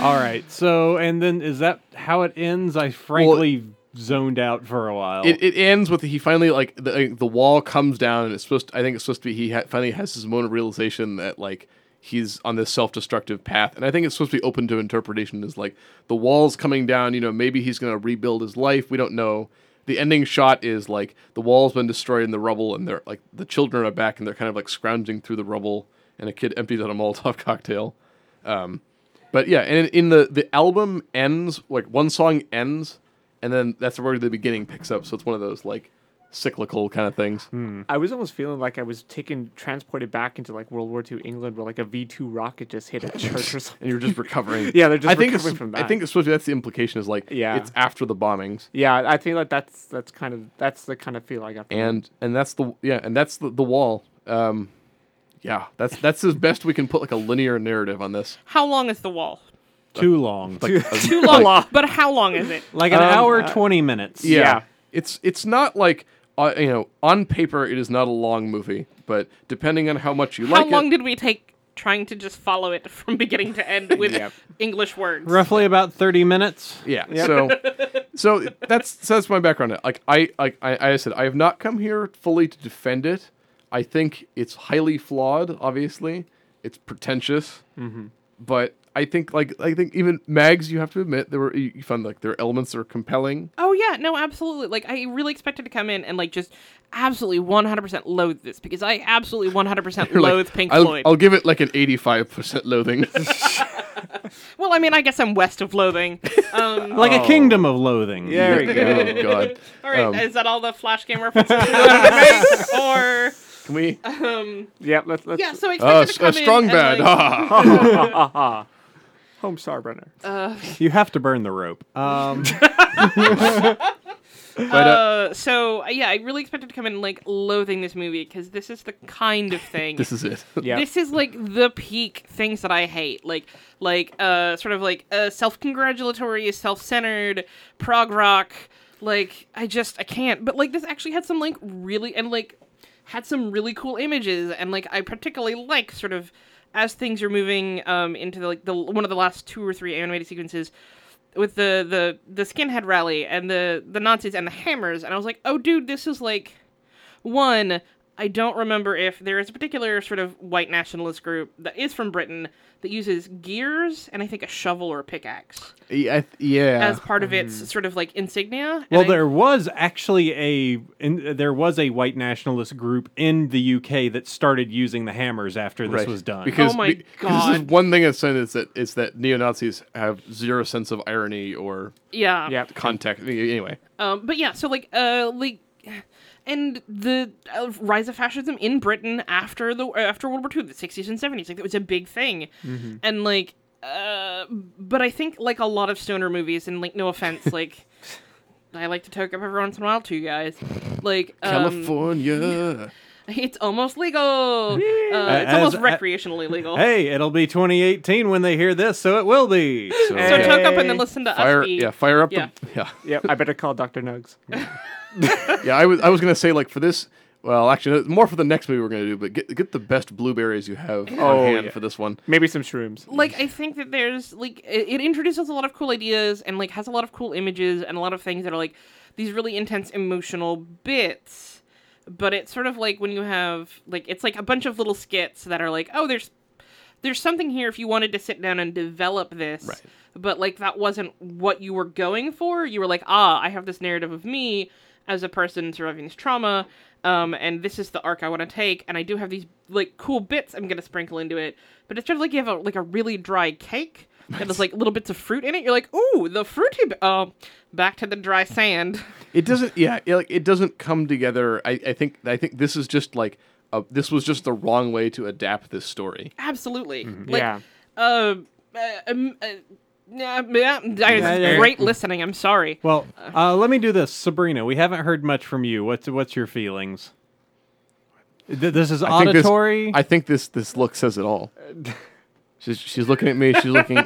all right. So, and then is that how it ends? I frankly zoned out for a while. It, it ends with he finally like the like, the wall comes down and it's supposed. To, I think it's supposed to be he ha- finally has his moment of realization that like he's on this self destructive path, and I think it's supposed to be open to interpretation. Is like the walls coming down. You know, maybe he's gonna rebuild his life. We don't know. The ending shot is like the wall's been destroyed in the rubble, and they're like the children are back, and they're kind of like scrounging through the rubble, and a kid empties out a Molotov cocktail. Um, but yeah, and in, in the the album ends like one song ends, and then that's where the beginning picks up. So it's one of those like cyclical kind of things. I was almost feeling like I was taken transported back into like World War II England, where like a V two rocket just hit a church or something. And you're just recovering. Yeah, they're just I think recovering it's, from I think it's supposed to be, that's the implication is like Yeah. it's after the bombings. Yeah, I think like that's that's kind of that's the kind of feel I got. From it. And and that's the yeah, and that's the, the wall. Um yeah, that's that's as best we can put like a linear narrative on this. How long is the wall? Too long, Like a- Too long. but how long is it? like an Um, hour uh, twenty minutes. yeah. Yeah. It's it's not like uh, you know, on paper it is not a long movie, but depending on how much you How like it. How long did we take trying to just follow it from beginning to end with Yep. English words? roughly about thirty minutes. Yeah. So, so that's so that's my background. Like I, like I, I said, I have not come here fully to defend it. I think it's highly flawed. Obviously, it's pretentious, but I think like I think even Mags, you have to admit there were you you found like there are elements that are compelling. Oh yeah, no, absolutely. Like I really expected to come in and like just absolutely 100% loathe this because I absolutely 100% You're like, loathe Pink I'll, Floyd. I'll give it like an eighty-five percent loathing. Well, I mean, I guess I'm west of loathing. Um, Like a kingdom of loathing. There we go. oh God. all right, Um, is that all the flash game references you wanted make, or Can we? um, Yep. Let's. let's yeah? So I Uh, expected s- to come a strong in bad. And, like, Ha, ha. Homestar Runner. uh, You have to burn the rope. Um, But, uh, uh, so uh, yeah, I really expected to come in like loathing this movie because this is the kind of thing. this is it. Yeah. This is like the peak things that I hate. Like like uh sort of like uh self-congratulatory, self-centered prog rock. Like I just I can't. But like this actually had some like really and like had some really cool images and like I particularly like sort of as things are moving um into the, like the one of the last two or three animated sequences with the the the skinhead rally and the the Nazis and the hammers and I was like, "Oh dude, this is like one, I don't remember if there is a particular sort of white nationalist group that is from Britain that uses gears and I think a shovel or a pickaxe Yeah. Yeah. as part of its sort of like insignia. And well, I- there was actually a in, there was a white nationalist group in the UK that started using the hammers after this Right. was done. Because, Oh my be- 'cause This is God. one thing I've said is that it's that neo Nazis have zero sense of irony or yeah, Yep. context. Anyway, Um, but yeah, so like, uh, like, and the uh, rise of fascism in Britain after the after World War II, the sixties and seventies, like it was a big thing, and like, uh, but I think like a lot of stoner movies, and like, no offense, like. I like to toke up every once in a while too, guys. Like um, California. it's almost legal. Uh, it's As- almost a- recreationally legal. Hey, it'll be 2018 when they hear this, so it will be. So, so Hey. up and then listen to fire, us. Be, yeah, fire up Yeah. the yeah, Yep. I better call Dr. Nugs. yeah. I was I was gonna say like for this. Well, actually, more for the next movie we're gonna do, but get get the best blueberries you have on Oh, hand yeah. for this one. Maybe some shrooms. like I think that there's like it, it introduces a lot of cool ideas and like has a lot of cool images and a lot of things that are like these really intense emotional bits. But it's sort of like when you have like it's like a bunch of little skits that are like, oh, there's there's something here if you wanted to sit down and develop this. Right. But like that wasn't what you were going for. You were like, ah, I have this narrative of me as a person surviving this trauma, um, and this is the arc I want to take, and I do have these like cool bits I'm gonna sprinkle into it. But it's sort of like you have a like a really dry cake that has like little bits of fruit in it. You're like, ooh, the fruity. Bi- oh, back to the dry sand. It doesn't. Yeah, it, like it doesn't come together. I, I think. I think this is just like. A, this was just the wrong way to adapt this story. Absolutely. Like, yeah. Uh, uh, um, uh, yeah, yeah, I- Yeah, yeah. great listening. I'm sorry. Well, uh, let me do this, Sabrina. We haven't heard much from you. What's what's your feelings? Th- This is I think this- auditory. I think this this look says it all. She's she's looking at me. She's looking.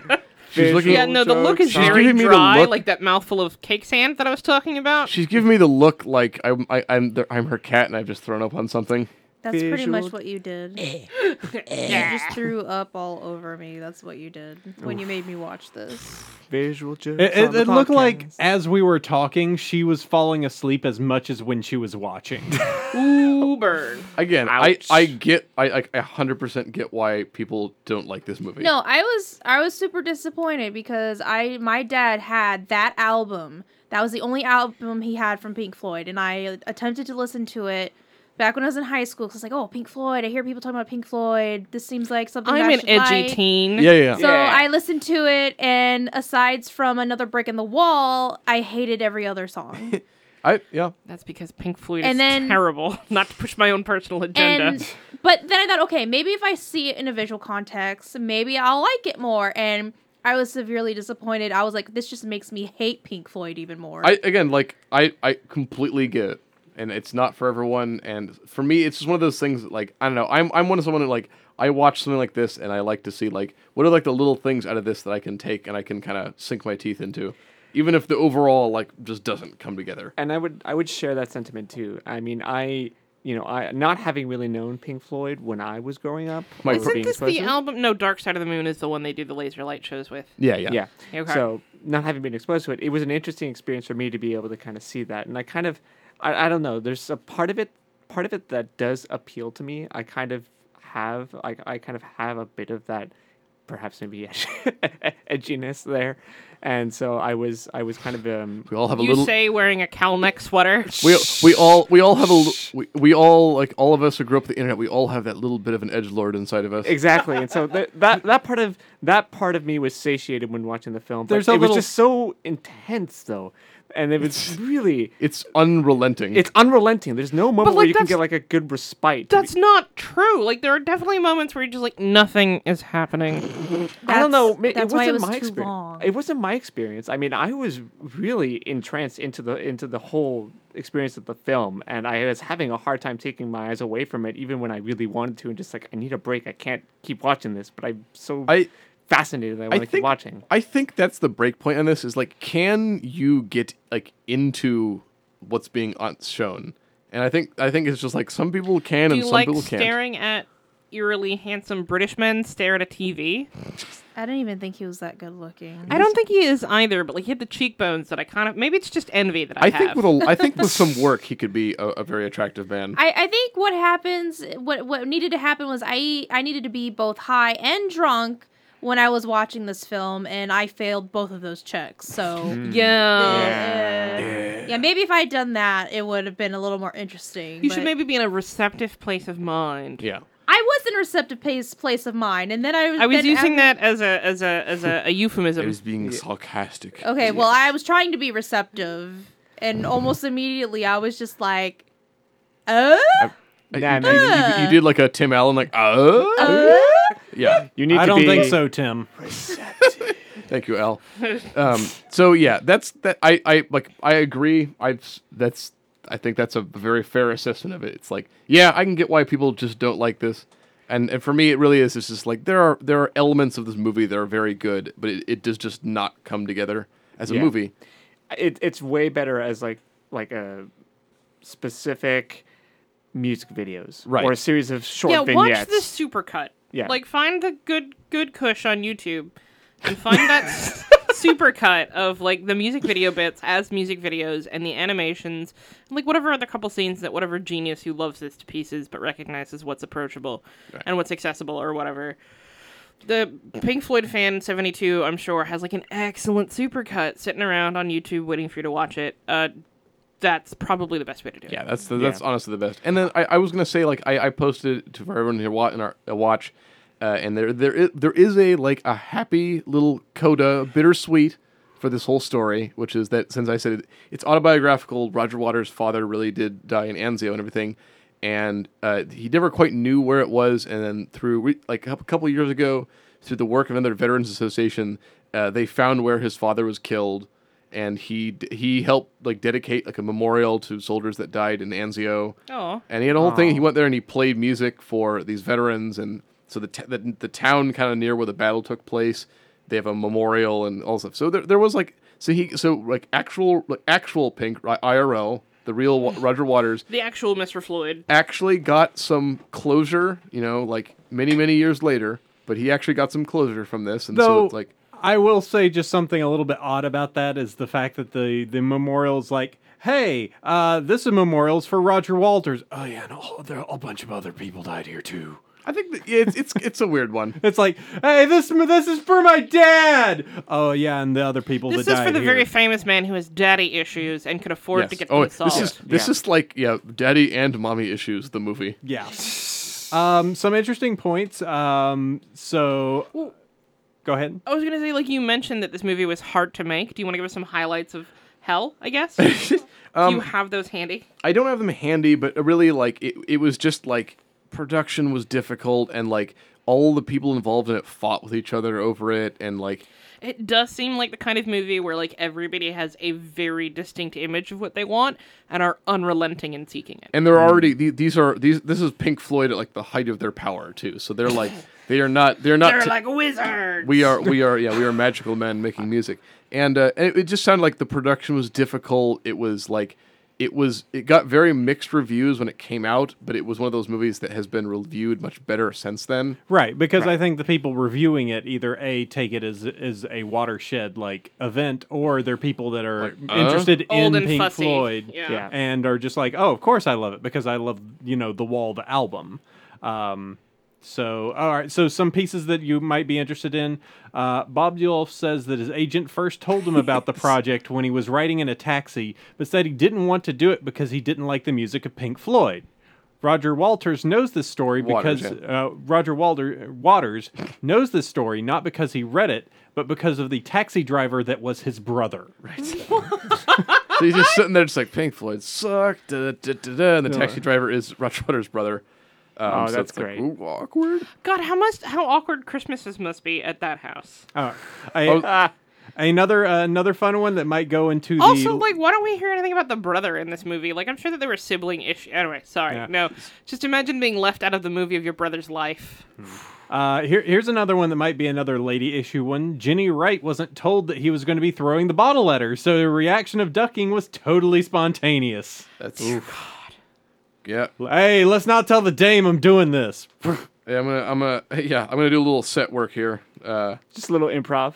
She's looking. Yeah, no, the look is She's very giving me the dry, look- like that mouthful of cake sand that I was talking about. She's giving me the look like I'm I, I'm the, I'm her cat and I've just thrown up on something. That's pretty much what you did. Eh. you eh. just threw up all over me. That's what you did when you made me watch this. Visual jokes. it it, on the it looked like podcast. as we were talking, she was falling asleep as much as when she was watching. Ooh, burn. Again, I Ouch. I get I I a hundred percent get why people don't like this movie. No, I was I was super disappointed because I my dad had that album. That was the only album he had from Pink Floyd, and I attempted to listen to it back when I was in high school. Cause I was like, oh, Pink Floyd. I hear people talking about Pink Floyd. This seems like something I'm I an should edgy like. teen. Yeah, yeah. So Yeah. I listened to it, and aside from another brick in the wall, I hated every other song. I yeah. That's because Pink Floyd And is then- terrible. Not to push my own personal agenda. and but then I thought, okay, maybe if I see it in a visual context, maybe I'll like it more. And I was severely disappointed. I was like, this just makes me hate Pink Floyd even more. I again like I I completely get it, and it's not for everyone. And for me, it's just one of those things. that, Like I don't know. I'm I'm one of someone who like I watch something like this, and I like to see like what are like the little things out of this that I can take and I can kind of sink my teeth into, even if the overall like just doesn't come together. and I would I would share that sentiment too. I mean, I you know I not having really known Pink Floyd when I was growing up. My- or Isn't this exposed the album? No, Dark Side of the Moon is the one they do the laser light shows with. Yeah, yeah, Yeah. Okay. So not having been exposed to it, it was an interesting experience for me to be able to kind of see that, and I kind of, I, I don't know. There's a part of it, part of it that does appeal to me. I kind of have, like, I kind of have a bit of that perhaps maybe edginess there, and so I was I was kind of um, We all have a You little. say wearing a cowl neck sweater. we, we all we all have a l- we, we all like all of us who grew up with the internet. We all have that little bit of an edge lord inside of us. exactly, and so th- that that part of that part of me was satiated when watching the film. But There's a it little- was just so intense though, and it was really. It's unrelenting. It's unrelenting. There's no moment where you can get like a good respite. to That's not true. Like there are definitely moments where you're just like nothing is happening. I don't know. That's- It why wasn't it was my too experience. long. It wasn't my experience. I mean, I was really entranced into the into the whole experience of the film, and I was having a hard time taking my eyes away from it, even when I really wanted to, and just like I need a break. I can't keep watching this, but I'm so I fascinated I want to keep watching. I think that's the break point on this. Is like, can you get like into what's being shown? And I think I think it's just like some people can Do and you some like people can't. staring at eerily handsome British men stare at a TV? I didn't even think he was that good looking. I don't think he is either, but like he had the cheekbones that I kind of maybe it's just envy that I, I have. think with a, I think with some work he could be a, a very attractive man. I, I think what happens what what needed to happen was I I needed to be both high and drunk when I was watching this film and I failed both of those checks. So Hmm. yeah. uh, yeah, maybe if I had done that, it would have been a little more interesting. You should maybe be in a receptive place of mind. yeah. I was in a receptive place place of mind, and then I was. I was using after- that as a as a as a, a euphemism. I was being sarcastic. Okay, well, I was trying to be receptive, and almost immediately I was just like, "Uh, Nah, you, you, you- you did like a Tim Allen, like, uh? uh?" Yeah. you need I to don't be, think so, Tim. Thank you, Al. Um, so yeah, that's that. I, I like. I agree. I that's. I think that's a very fair assessment of it. It's like, yeah, I can get why people just don't like this, and and for me, it really is. It's just like there are there are elements of this movie that are very good, but it, it does just not come together as a Yeah. movie. it, it's way better as like like a specific music videos Right. or a series of short yeah, vignettes. watch the supercut. Yeah. Like find the good good cush on YouTube and find that s- supercut of like the music video bits as music videos and the animations and like whatever other couple scenes that whatever genius who loves this to pieces but recognizes what's approachable and what's accessible or whatever. The Pink Floyd fan 72, I'm sure, has like an excellent supercut sitting around on YouTube waiting for you to watch it. Uh that's probably the best way to do it. Yeah, that's the, that's honestly the best. And then I, I was gonna say like I, I posted to for everyone to watch in our uh, watch, uh, and there there is, there is a like a happy little coda, bittersweet for this whole story, which is that since I said it, it's autobiographical, Roger Waters' father really did die in Anzio and everything, and uh, he never quite knew where it was, and then through re- like a couple years ago, through the work of another Veterans Association, uh, they found where his father was killed and he he helped like dedicate like a memorial to soldiers that died in Anzio. Oh. And he had a whole thing. He went there and he played music for these veterans, and so the t- the, the town kind of near where the battle took place, they have a memorial and all stuff. So there, there was like so he so like actual like actual Pink I- IRL, the real Wa- Roger Waters The actual Mr. Floyd. actually got some closure. You know, like many many years later, but he actually got some closure from this, and so it's like. I will say just something a little bit odd about that is the fact that the the memorial's like, hey, uh, this is memorials for Roger Walters. Oh yeah, and all, there a bunch of other people died here too. I think that, yeah, it's, it's it's a weird one. It's like, hey, this this is for my dad. Oh yeah, and the other people This that is died for the here. very famous man who has daddy issues and could afford Yes. to get oh, them solved. this is this Yeah. is like yeah, daddy and mommy issues. The movie. Yeah. Um, some interesting points. Um, so go ahead. I was gonna say, like you mentioned that this movie was hard to make. Do you want to give us some highlights of Hell? I guess. Um, Do you have those handy? I don't have them handy, but really like it, it was just like production was difficult and like all the people involved in it fought with each other over it and like It does seem like the kind of movie where like everybody has a very distinct image of what they want and are unrelenting in seeking it. and they're already these are these this is Pink Floyd at like the height of their power too. So they're like they are not they're not They're t- like wizards. we are we are yeah we are magical men making music and uh, and it, it just sounded like the production was difficult it was like it was it got very mixed reviews when it came out but it was one of those movies that has been reviewed much better since then Right, because I think the people reviewing it either a take it as as a watershed like event, or they're people that are Like, uh? interested Old in and Pink fussy. Floyd, Yeah. Yeah. and are just like, oh, of course I love it because I love you know the Wall, the album. Um, So, all right. So, some pieces that you might be interested in. Uh, Bob Geldof says that his agent first told him about the project when he was riding in a taxi, but said he didn't want to do it because he didn't like the music of Pink Floyd. Roger Walters knows this story Waters, because uh, Roger Walter, Waters knows this story not because he read it, but because of the taxi driver that was his brother. Right. So he's just sitting there, just like Pink Floyd suck, da, da, da, da, and the taxi driver is Roger Waters' brother. Um, Oh, so that's it's like, great. ooh, awkward. God, how must how awkward Christmases must be at that house. Uh, I- Oh, Ah, another uh, another fun one that might go into the Also, like, why don't we hear anything about the brother in this movie? Like, I'm sure that there were sibling issues. Anyway, sorry. Yeah. No, just imagine being left out of the movie of your brother's life. Uh, here, here's another one that might be another lady issue one. Jenny Wright wasn't told that he was going to be throwing the bottle at her, so the reaction of ducking was totally spontaneous. That's yeah. Hey, let's not tell the dame I'm doing this. Yeah, I'm gonna, I'm gonna, yeah, I'm gonna do a little set work here. Uh, just a little improv.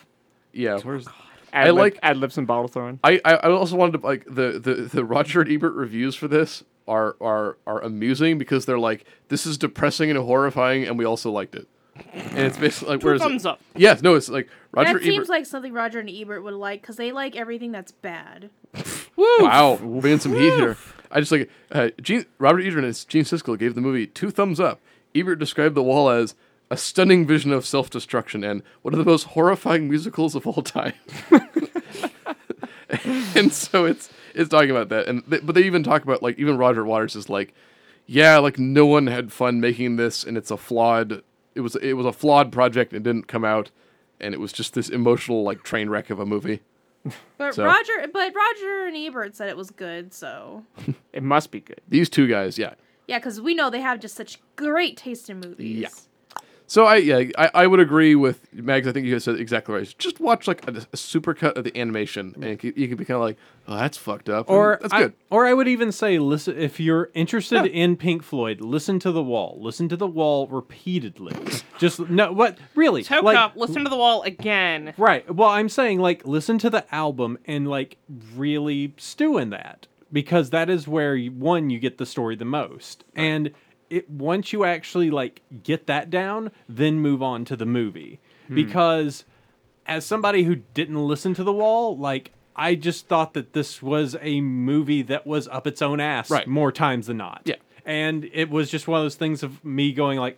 yeah, where's Ad I like- ad libs and bottle throwing. I, I I also wanted to like the, the the Roger and Ebert reviews for this are are are amusing because they're like this is depressing and horrifying and we also liked it. And it's basically like Two whereas thumbs up. Yes, no, it's like Roger that seems Ebert. like something Roger and Ebert would like because they like everything that's bad. Woo! wow, bringing some heat here. I just like uh, Gene, Robert Ebert and Gene Siskel gave the movie two thumbs up. Ebert described The Wall as a stunning vision of self-destruction and one of the most horrifying musicals of all time. and so it's it's talking about that, and but they even talk about like even Roger Waters is like, yeah, like no one had fun making this, and it's a flawed. It was it was a flawed project and didn't come out, and it was just this emotional like train wreck of a movie. But So- Roger, but Roger and Ebert said it was good. So It must be good. These two guys, yeah. yeah, because we know they have just such great taste in movies. Yeah. So I yeah I, I would agree with Mags. I think you guys said exactly right. Just watch like a, a supercut of the animation, and you can, be kind of like, oh, that's fucked up. Or And that's I, good. or I would even say, listen. If you're interested in Pink Floyd, listen to the Wall. Listen to the Wall repeatedly. Just no, what really? Toke like, up, listen to the wall again. Right. Well, I'm saying like listen to the album and like really stew in that because that is where you, one you get the story the most. And it once you actually like get that down, then move on to the movie. Because as somebody who didn't listen to the wall, like I just thought that this was a movie that was up its own ass Right. more times than not. Yeah. And it was just one of those things of me going like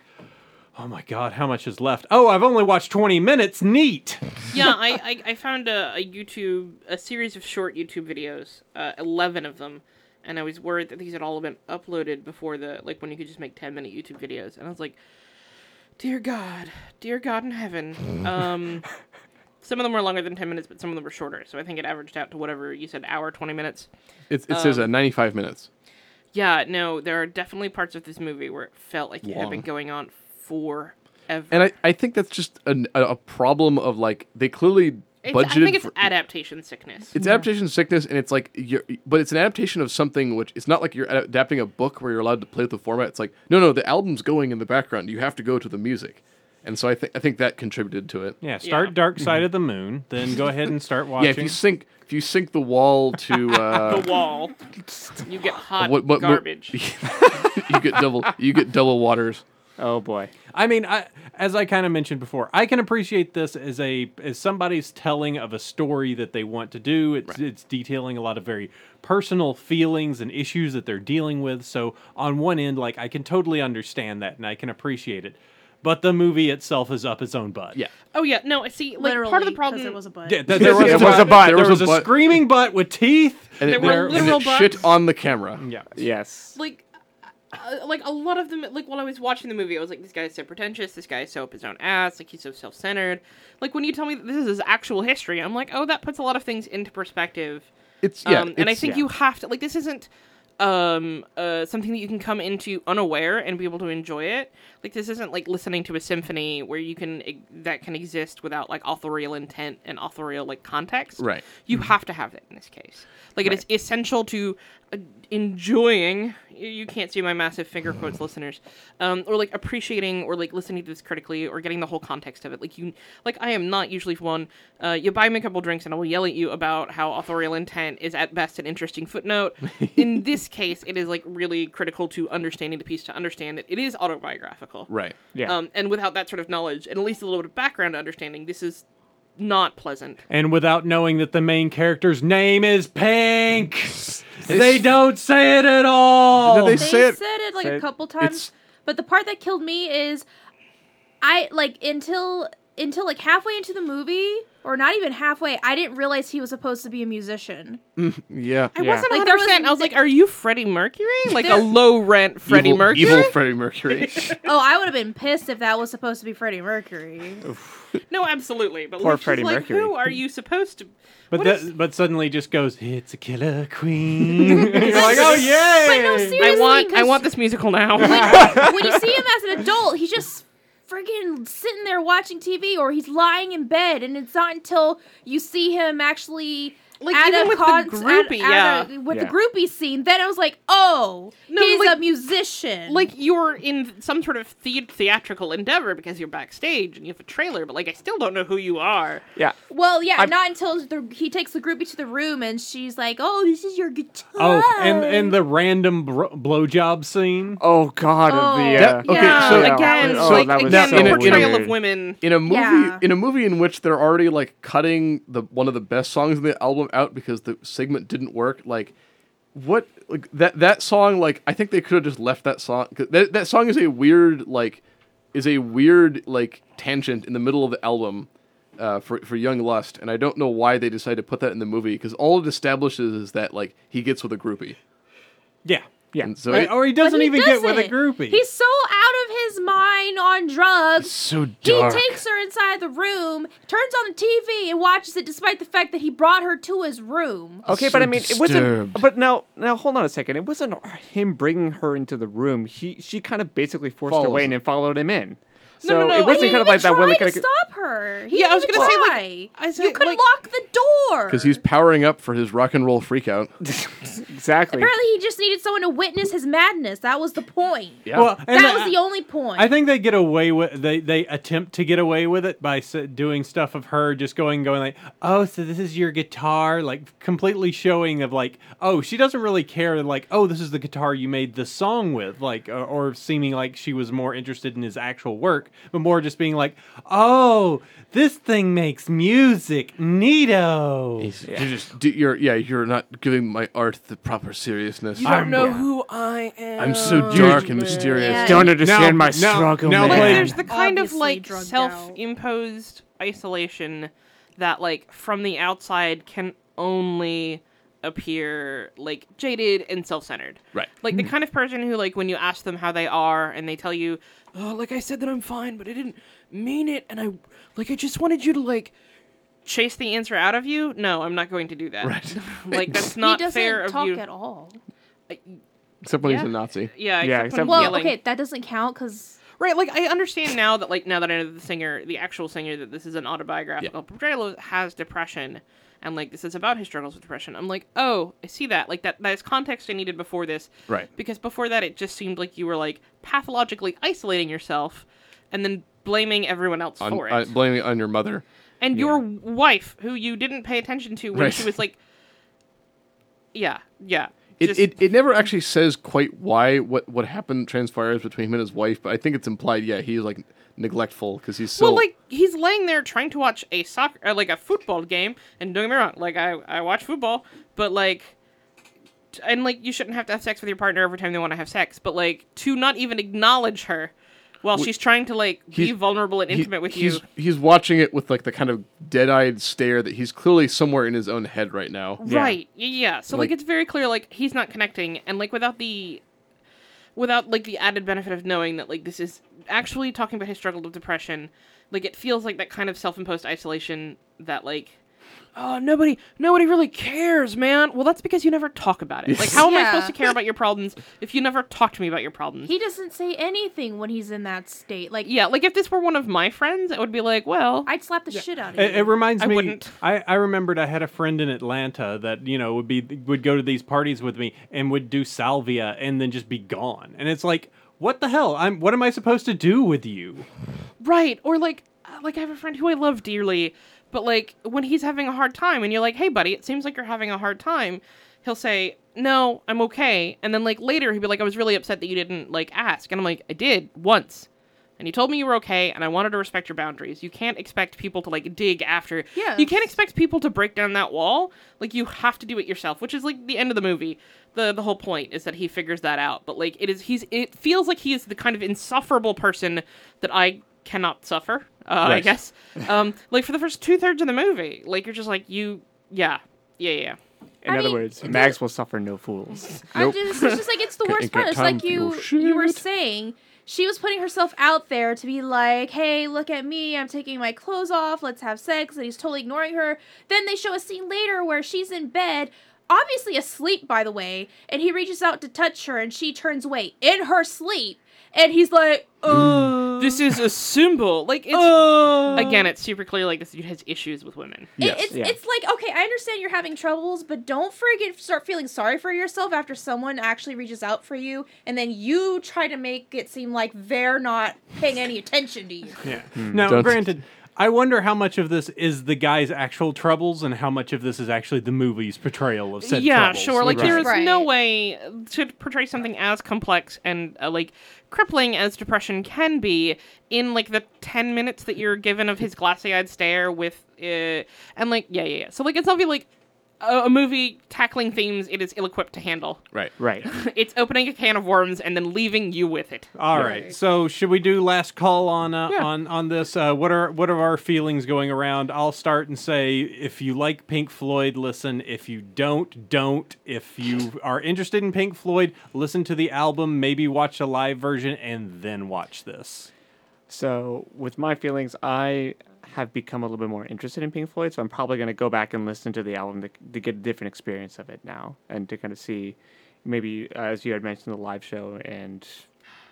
Oh my god, how much is left? Oh, I've only watched 20 minutes. Neat. yeah, I, I, I found a, a YouTube, a series of short YouTube videos, uh, 11 of them, and I was worried that these had all been uploaded before the, like when you could just make 10 minute YouTube videos. And I was like, dear God, dear God in heaven. Um, some of them were longer than 10 minutes, but some of them were shorter. So I think it averaged out to whatever you said, hour, 20 minutes. It, it says um, uh, 95 minutes. Yeah, no, there are definitely parts of this movie where it felt like it had been going on forever. And I, I think that's just an, a, a problem of like they clearly It's, budgeted. I think it's for, adaptation sickness. it's adaptation sickness, and it's like you're, but it's an adaptation of something which it's not like you're adapting a book where you're allowed to play with the format. It's like no, no, the album's going in the background. You have to go to the music, and so I think I think that contributed to it. Yeah, start Yeah. Dark Side of the Moon, then go ahead and start watching. Yeah, if you sink if you sync the wall to uh, the wall. You get hot what, what mo- garbage. you get double you get double waters. Oh boy. I mean, I, as I kind of mentioned before, I can appreciate this as a as somebody's telling of a story that they want to do. It's it's detailing a lot of very personal feelings and issues that they're dealing with. So on one end, like I can totally understand that and I can appreciate it. But the movie itself is up its own butt. Yeah. Oh yeah, no. I See, like Literally, part of the problem. there was a butt. Yeah, th- there was, There a, was a butt. There, There was, was a a butt. screaming butt with teeth. And There it, were and literal it shit on the camera. Yeah. Yes. like uh, like a lot of them like while I was watching the movie I was like this guy is so pretentious. This guy is so up his own ass. Like he's so self-centered. Like when you tell me that this is his actual history I'm like oh that puts a lot of things into perspective. It's yeah, um, and I think yeah. you have to like this isn't um uh something that you can come into unaware and be able to enjoy it like this isn't like listening to a symphony where you can that can exist without like authorial intent and authorial like context. Right. you have to have that in this case. Like it is essential to uh, enjoying you- you can't see my massive finger quotes listeners um, or like appreciating or like listening to this critically or getting the whole context of it. Like you like i am not usually one uh, you buy me a couple drinks and i will yell at you about how authorial intent is at best an interesting footnote. In this case it is like really critical to understanding the piece to understand that it is autobiographical theatrical. Right. Yeah. Um, and without that sort of knowledge and at least a little bit of background understanding, this is not pleasant. And without knowing that the main character's name is Pink, they don't say it at all. No, they They say it- said it like say a it- couple times, it's- but the part that killed me is, I like until until like halfway into the movie, or not even halfway, I didn't realize he was supposed to be a musician. Mm, yeah. I Yeah. wasn't Like, 100%. was- I was like, are you Freddie Mercury? Like a low rent Freddie evil, Mercury? Evil Freddie Mercury. Oh, I would have been pissed if that was supposed to be Freddie Mercury. No, absolutely. But Poor like, Freddie like, Mercury. who are you supposed to? but that, is- but suddenly just goes, it's a killer queen. You're like, oh yay! But no, I want, I 'cause want this musical now. when you see him as an adult, he's just friggin' sitting there watching TV, or he's lying in bed, and it's not until you see him actually. Like, at even a with the groupie, at- at yeah. a- with Yeah. the groupie scene, then I was like, "Oh, No, he's like- a musician." like you're in some sort of the- theatrical endeavor because you're backstage and you have a trailer, but like I still don't know who you are. yeah. well, yeah, I'm- not until the, he takes the groupie to the room, and she's like, "Oh, this is your guitar." Oh, and and the random bro- blowjob scene. Oh God. Oh, the, uh, That- okay, yeah, so- again, oh, like that was again, so the weird. portrayal of women. in a movie Yeah. in a movie in which they're already like cutting the one of the best songs in the album out because the segment didn't work like what like that that song like i think they could have just left that song 'cause that, that song is a weird like is a weird like tangent in the middle of the album uh, for for young lust and i don't know why they decided to put that in the movie because all it establishes is that like he gets with a groupie Yeah. Yeah. and so Right, it- or he doesn't he even get with a groupie. He's so out of his mind on drugs. so dark. He takes her inside the room, turns on the TV, and watches it, despite the fact that he brought her to his room. Okay, So but I mean, it wasn't. But now, now hold on a second. It wasn't him bringing her into the room. He, she kind of basically forced her way in and followed him in. No, So no, no, it He wasn't didn't kind of like that try Willy to kind of. stop her. He Yeah, I was gonna say, like. I said, you could like- lock the door. because he's powering up for his rock and roll freakout Exactly. apparently he just needed someone to witness his madness. That was the point. yeah Well, and that I- was the only point. I think they get away with they they attempt to get away with it by doing stuff of her just going going like oh so this is your guitar like completely showing of like oh she doesn't really care like oh this is the guitar you made the song with like or, or seeming like she was more interested in his actual work but more just being like oh this thing makes music neato You're just d- you're yeah you're not giving my art the proper seriousness. You don't I'm, know who I am. I'm so dark and mysterious. Yeah. Don't understand Now- my now- struggle, now man. like there's the kind of Obviously like drugged self-imposed isolation that like from the outside can only appear like jaded and self-centered Right. like the hmm. kind of person who like when you ask them how they are and they tell you oh like i said that i'm fine but i didn't mean it and i like i just wanted you to like chase the answer out of you no i'm not going to do that Right. like that's he not doesn't fair talk of you at all. Except when he's a Nazi. yeah Yeah, except when except- Well, yelling. okay, that doesn't count because Right, like I understand now that like now that I know the singer, the actual singer, that this is an autobiographical portrayal has depression, and like this is about his struggles with depression. I'm like, oh, I see that. Like that that is context I needed before this. Right. Because before that, it just seemed like you were like pathologically isolating yourself, and then blaming everyone else On, for it. uh, blaming it on your mother. and your wife, who you didn't pay attention to when Right. she was like, yeah, yeah. It, just- it, it never actually says quite why what what happened transpires between him and his wife, but I think it's implied. Yeah, he's like neglectful because he's so well, like he's laying there trying to watch a soccer, uh, like a football game, and don't get me wrong, like I I watch football, but like, and like you shouldn't have to have sex with your partner every time they want to have sex, but like to not even acknowledge her while she's trying to like be vulnerable and he- intimate with he's, you. He's watching it with like the kind of dead-eyed stare that he's clearly somewhere in his own head right now. Yeah. Right. Yeah. So like, Like- it's very clear like he's not connecting and like without the without like the added benefit of knowing that like this is actually talking about his struggle with depression, like it feels like that kind of self-imposed isolation that like oh nobody nobody really cares, man. Well, that's because you never talk about it. Like how am I Yeah. supposed to care about your problems if you never talk to me about your problems? he doesn't say anything when he's in that state. Like, yeah, like if this were one of my friends, it would be like, well, I'd slap the shit out of It, you. it reminds I me. wouldn't. I, I remembered I had a friend in Atlanta that you know would be would go to these parties with me and would do salvia and then just be gone. And it's like, what the hell? I'm. What am I supposed to do with you? Right. Or like uh, like I have a friend who I love dearly, but like when he's having a hard time and you're like, "Hey buddy, it seems like you're having a hard time." He'll say, "No, I'm okay." And then like later he'll be like, "I was really upset that you didn't like ask." And I'm like, "I did once." And you told me you were okay, and I wanted to respect your boundaries. You can't expect people to like dig after. Yes. You can't expect people to break down that wall. Like you have to do it yourself, which is like the end of the movie. the The whole point is that he figures that out. But like it is, he's. It feels like he is the kind of insufferable person that I cannot suffer. Uh, I guess. Um, like for the first two thirds of the movie, like you're just like you. Yeah. Yeah. Yeah. In I other mean, words, Max will suffer no fools. I'm just, it's just like it's the worst part. It's like you you were saying she was putting herself out there to be like, "Hey, look at me! I'm taking my clothes off. Let's have sex." And he's totally ignoring her. Then they show a scene later where she's in bed, obviously asleep, by the way, and he reaches out to touch her, and she turns away in her sleep, and he's like, "Uh, This is a symbol. Like it's uh." again, it's super clear. Like this dude has issues with women. It- Yes. it's Yeah. it's like okay, I understand you're having troubles, but don't forget start feeling sorry for yourself after someone actually reaches out for you, and then you try to make it seem like they're not paying any attention to you. Yeah. Now, Don't- granted, I wonder how much of this is the guy's actual troubles and how much of this is actually the movie's portrayal of said yeah, troubles. sure. Like Right. there is no way to portray something as complex and uh, like crippling as depression can be in like the ten minutes that you're given of his glassy-eyed stare with, uh, and like yeah, yeah, yeah. So like it's not like a, a movie tackling themes it is ill-equipped to handle. Right. Right. it's opening a can of worms and then leaving you with it. All right. So should we do last call on uh, Yeah. on on this? Uh, what are what are our feelings going around? I'll start and say if you like Pink Floyd, listen. If you don't, don't. If you are interested in Pink Floyd, listen to the album. Maybe watch a live version and then watch this. So, with my feelings, I have become a little bit more interested in Pink Floyd, so I'm probably going to go back and listen to the album to, to get a different experience of it now and to kind of see maybe, uh, as you had mentioned, the live show and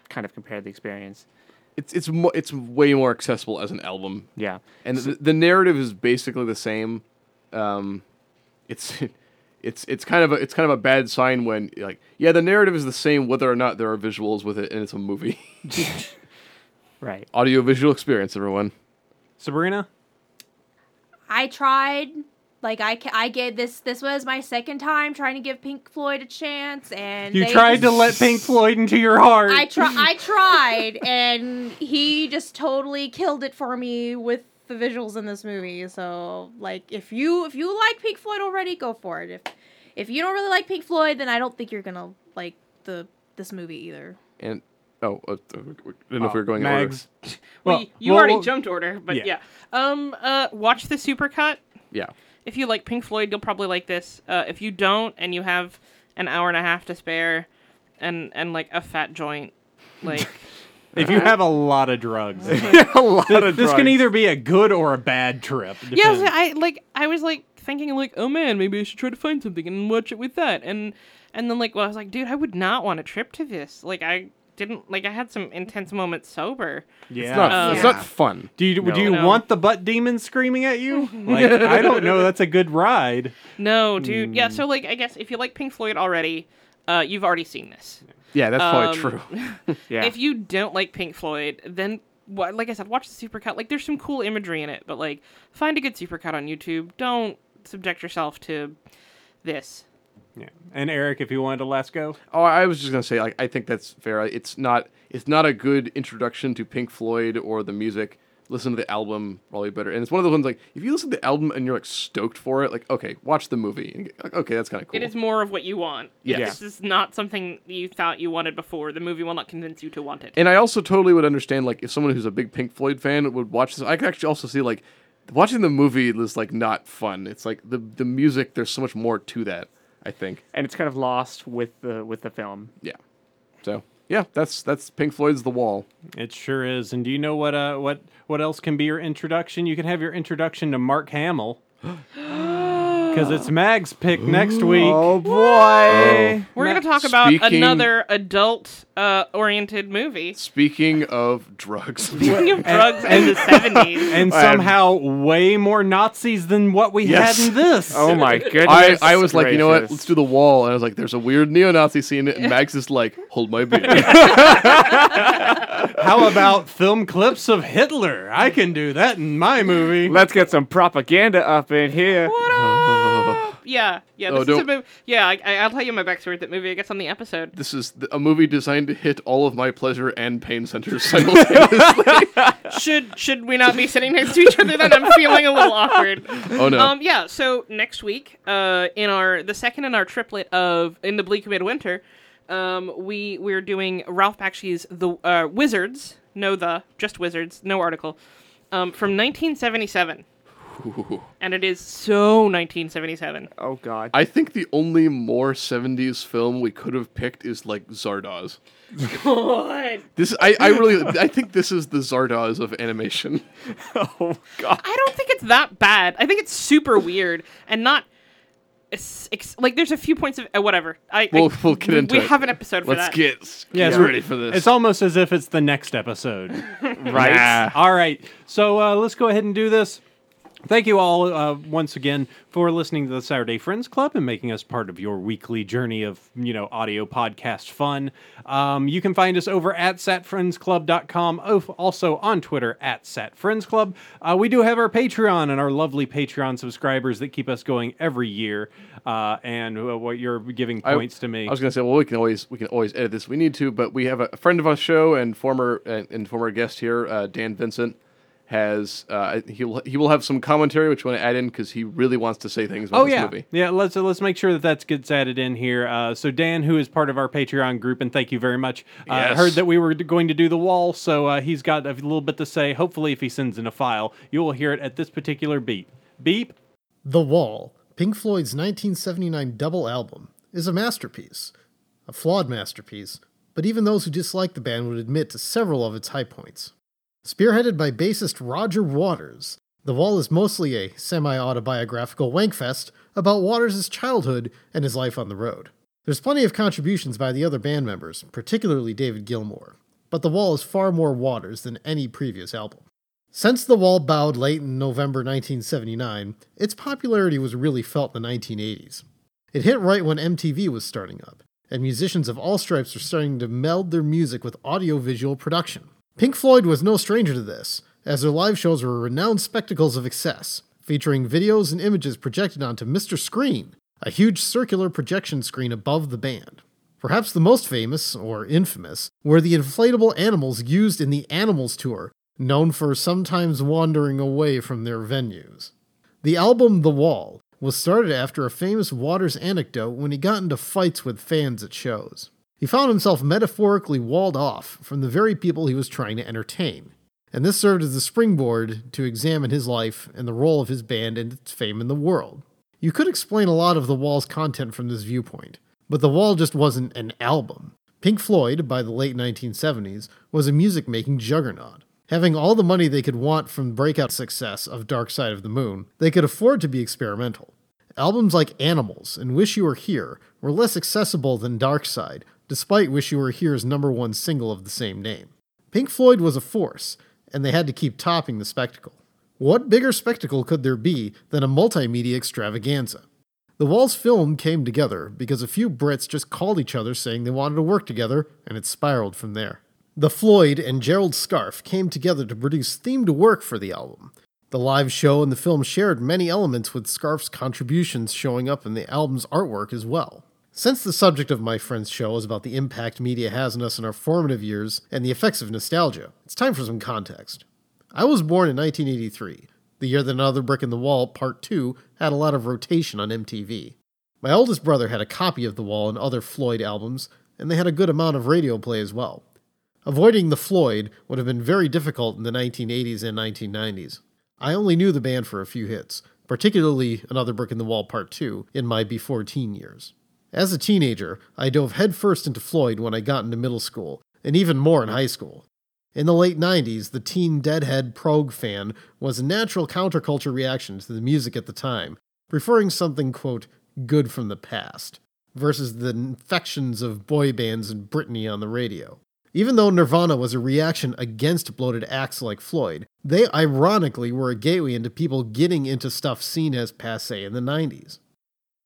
kind of compare the experience. It's it's mo- it's way more accessible as an album, Yeah. and the, the narrative is basically the same. Um, it's it's it's kind of a it's kind of a bad sign when like yeah the narrative is the same whether or not there are visuals with it and it's a movie. Right. Audio visual experience, everyone. Sabrina, I tried. Like I, I gave this. This was my second time trying to give Pink Floyd a chance, and you they tried to let Pink Floyd into your heart. I try. I tried, and he just totally killed it for me with the visuals in this movie. So, like, if you if you like Pink Floyd already, go for it. If if you don't really like Pink Floyd, then I don't think you're gonna like the this movie either. And oh, uh, I didn't know if we were going in Mags. order. Well, Well, you well, already well- jumped order, but yeah. yeah. Um. Uh. Watch the supercut. Yeah. If you like Pink Floyd, you'll probably like this. Uh, if you don't, and you have an hour and a half to spare, and and like a fat joint, like if you have a lot of drugs, a lot Th- this can either be a good or a bad trip. yes, depends. I like. I was like thinking like, oh man, maybe I should try to find something and watch it with that, and and then like, well, I was like, dude, I would not want a trip to this. Like, I didn't like. I had some intense moments sober. yeah. It's not Um, it's Yeah. not fun. do you do you No. want the butt demon screaming at you? Like I don't know. That's a good ride. No, dude. Yeah. So like, I guess if you like Pink Floyd already, uh, you've already seen this. Yeah, that's probably Um, true. Yeah. If you don't like Pink Floyd, then wha- like I said, watch the supercut. Like there's some cool imagery in it, but like find a good supercut on YouTube. Don't subject yourself to this. Yeah. And Eric, if you wanted to last go, Oh, I was just gonna say, like, I think that's fair. It's not, it's not a good introduction to Pink Floyd or the music. Listen to the album, probably better. And it's one of those ones like, if you listen to the album and you're like stoked for it, like, okay, watch the movie. And, get- like, okay, that's kind of cool. It is more of what you want. Yes. If This is not something you thought you wanted before. The movie will not convince you to want it. And I also totally would understand, like, if someone who's a big Pink Floyd fan would watch this. I could actually also see, like, watching the movie is like not fun. It's like the the music. There's so much more to that. I think. and it's kind of lost with the with the film. Yeah. So yeah, that's that's Pink Floyd's The Wall. it sure is. And do you know what uh what what else can be your introduction? You can have your introduction to Mark Hamill. Because it's Mag's pick next week. Oh boy! We're Ma- going to talk about Speaking- another adult uh, oriented movie. Speaking of drugs. Speaking of drugs in the 70s. and somehow way more Nazis than what we Yes. had in this. Oh my goodness! I, I was like, you know what? gracious. Let's do the wall. And I was like, there's a weird neo-Nazi scene. And Max is like, hold my beer. How about film clips of Hitler? I can do that in my movie. Let's get some propaganda up in here. Yeah, yeah. Oh, This is a movie. Yeah, I, I- I'll tell you my backstory with that movie. I guess on the episode. This is th- a movie designed to hit all of my pleasure and pain centers simultaneously. should should we not be sitting next to each other? Then I'm feeling a little awkward. oh no. Um, yeah. So next week, uh, in our the second in our triplet of in the bleak midwinter, um, we we're doing Ralph Bakshi's The uh, Wizards. No, the just Wizards. No article. Um, from 1977, and it is so 1977. Oh God. I think the only more 70s film we could have picked is like Zardoz. God. This I, I really I think this is the Zardoz of animation. oh God. I don't think it's that bad. I think it's super weird and not. Ex- ex- like there's a few points of uh, whatever. I We'll- I- we'll get into we it. have an episode for Let's that. get, Yeah, get it's- ready for this. It's almost as if it's the next episode. Right. Nah. All right. So uh, let's go ahead and do this. Thank you all uh, once again for listening to the Saturday Friends Club and making us part of your weekly journey of, you know, audio podcast fun. Um, you can find us over at satfriendsclub.com, also on Twitter at satfriendsclub. Uh, we do have our Patreon and our lovely Patreon subscribers that keep us going every year. Uh, and uh, what you're giving I- points to me. I was gonna say, well, we can always we can always edit this we need to, but we have a, friend of our show and former and, and former guest here, uh, Dan Vincent, has uh, he will he will have some commentary which we want to add in because he really wants to say things about Oh this yeah, movie. yeah. Let's let's make sure that that gets added in here. Uh, so Dan, who is part of our Patreon group, and thank you very much. Uh, Yes. Heard that we were going to do the wall, so uh, he's got a little bit to say. Hopefully, if he sends in a file, you will hear it at this particular beep. Beep. The Wall, Pink Floyd's 1979 double album, is a masterpiece. A flawed masterpiece, but even those who dislike the band would admit to several of its high points. Spearheaded by bassist Roger Waters, The Wall is mostly a semi autobiographical wankfest about Waters' childhood and his life on the road. There's plenty of contributions by the other band members, particularly David Gilmour, but The Wall is far more Waters than any previous album. Since The Wall bowed late in November 1979, its popularity was really felt in the 1980s. It hit right when MTV was starting up, and musicians of all stripes were starting to meld their music with audiovisual production. Pink Floyd was no stranger to this, as their live shows were renowned spectacles of excess, featuring videos and images projected onto Mr. Screen, a huge circular projection screen above the band. Perhaps the most famous, or infamous, were the inflatable animals used in the Animals Tour, known for sometimes wandering away from their venues. The album The Wall was started after a famous Waters anecdote when he got into fights with fans at shows. He found himself metaphorically walled off from the very people he was trying to entertain, and this served as the springboard to examine his life and the role of his band and its fame in the world. You could explain a lot of The Wall's content from this viewpoint, but The Wall just wasn't an album. Pink Floyd, by the late 1970s, was a music making juggernaut. Having all the money they could want from breakout success of Dark Side of the Moon, they could afford to be experimental. Albums like Animals and Wish You Were Here were less accessible than Dark Side, despite Wish You Were Here's number one single of the same name. Pink Floyd was a force, and they had to keep topping the spectacle. What bigger spectacle could there be than a multimedia extravaganza? The Wall's film came together because a few Brits just called each other saying they wanted to work together, and it spiraled from there. The Floyd and Gerald Scarfe came together to produce themed work for the album. The live show and the film shared many elements with Scarfe's contributions showing up in the album's artwork as well. Since the subject of my friend's show is about the impact media has on us in our formative years and the effects of nostalgia, it's time for some context. I was born in 1983, the year that Another Brick in the Wall Part 2 had a lot of rotation on MTV. My oldest brother had a copy of The Wall and other Floyd albums, and they had a good amount of radio play as well. Avoiding the Floyd would have been very difficult in the 1980s and 1990s. I only knew the band for a few hits, particularly Another Brick in the Wall Part 2, in my before teen years. As a teenager, I dove headfirst into Floyd when I got into middle school, and even more in high school. In the late 90s, the teen Deadhead prog fan was a natural counterculture reaction to the music at the time, preferring something, quote, good from the past, versus the infections of boy bands and Britney on the radio. Even though Nirvana was a reaction against bloated acts like Floyd, they ironically were a gateway into people getting into stuff seen as passe in the 90s.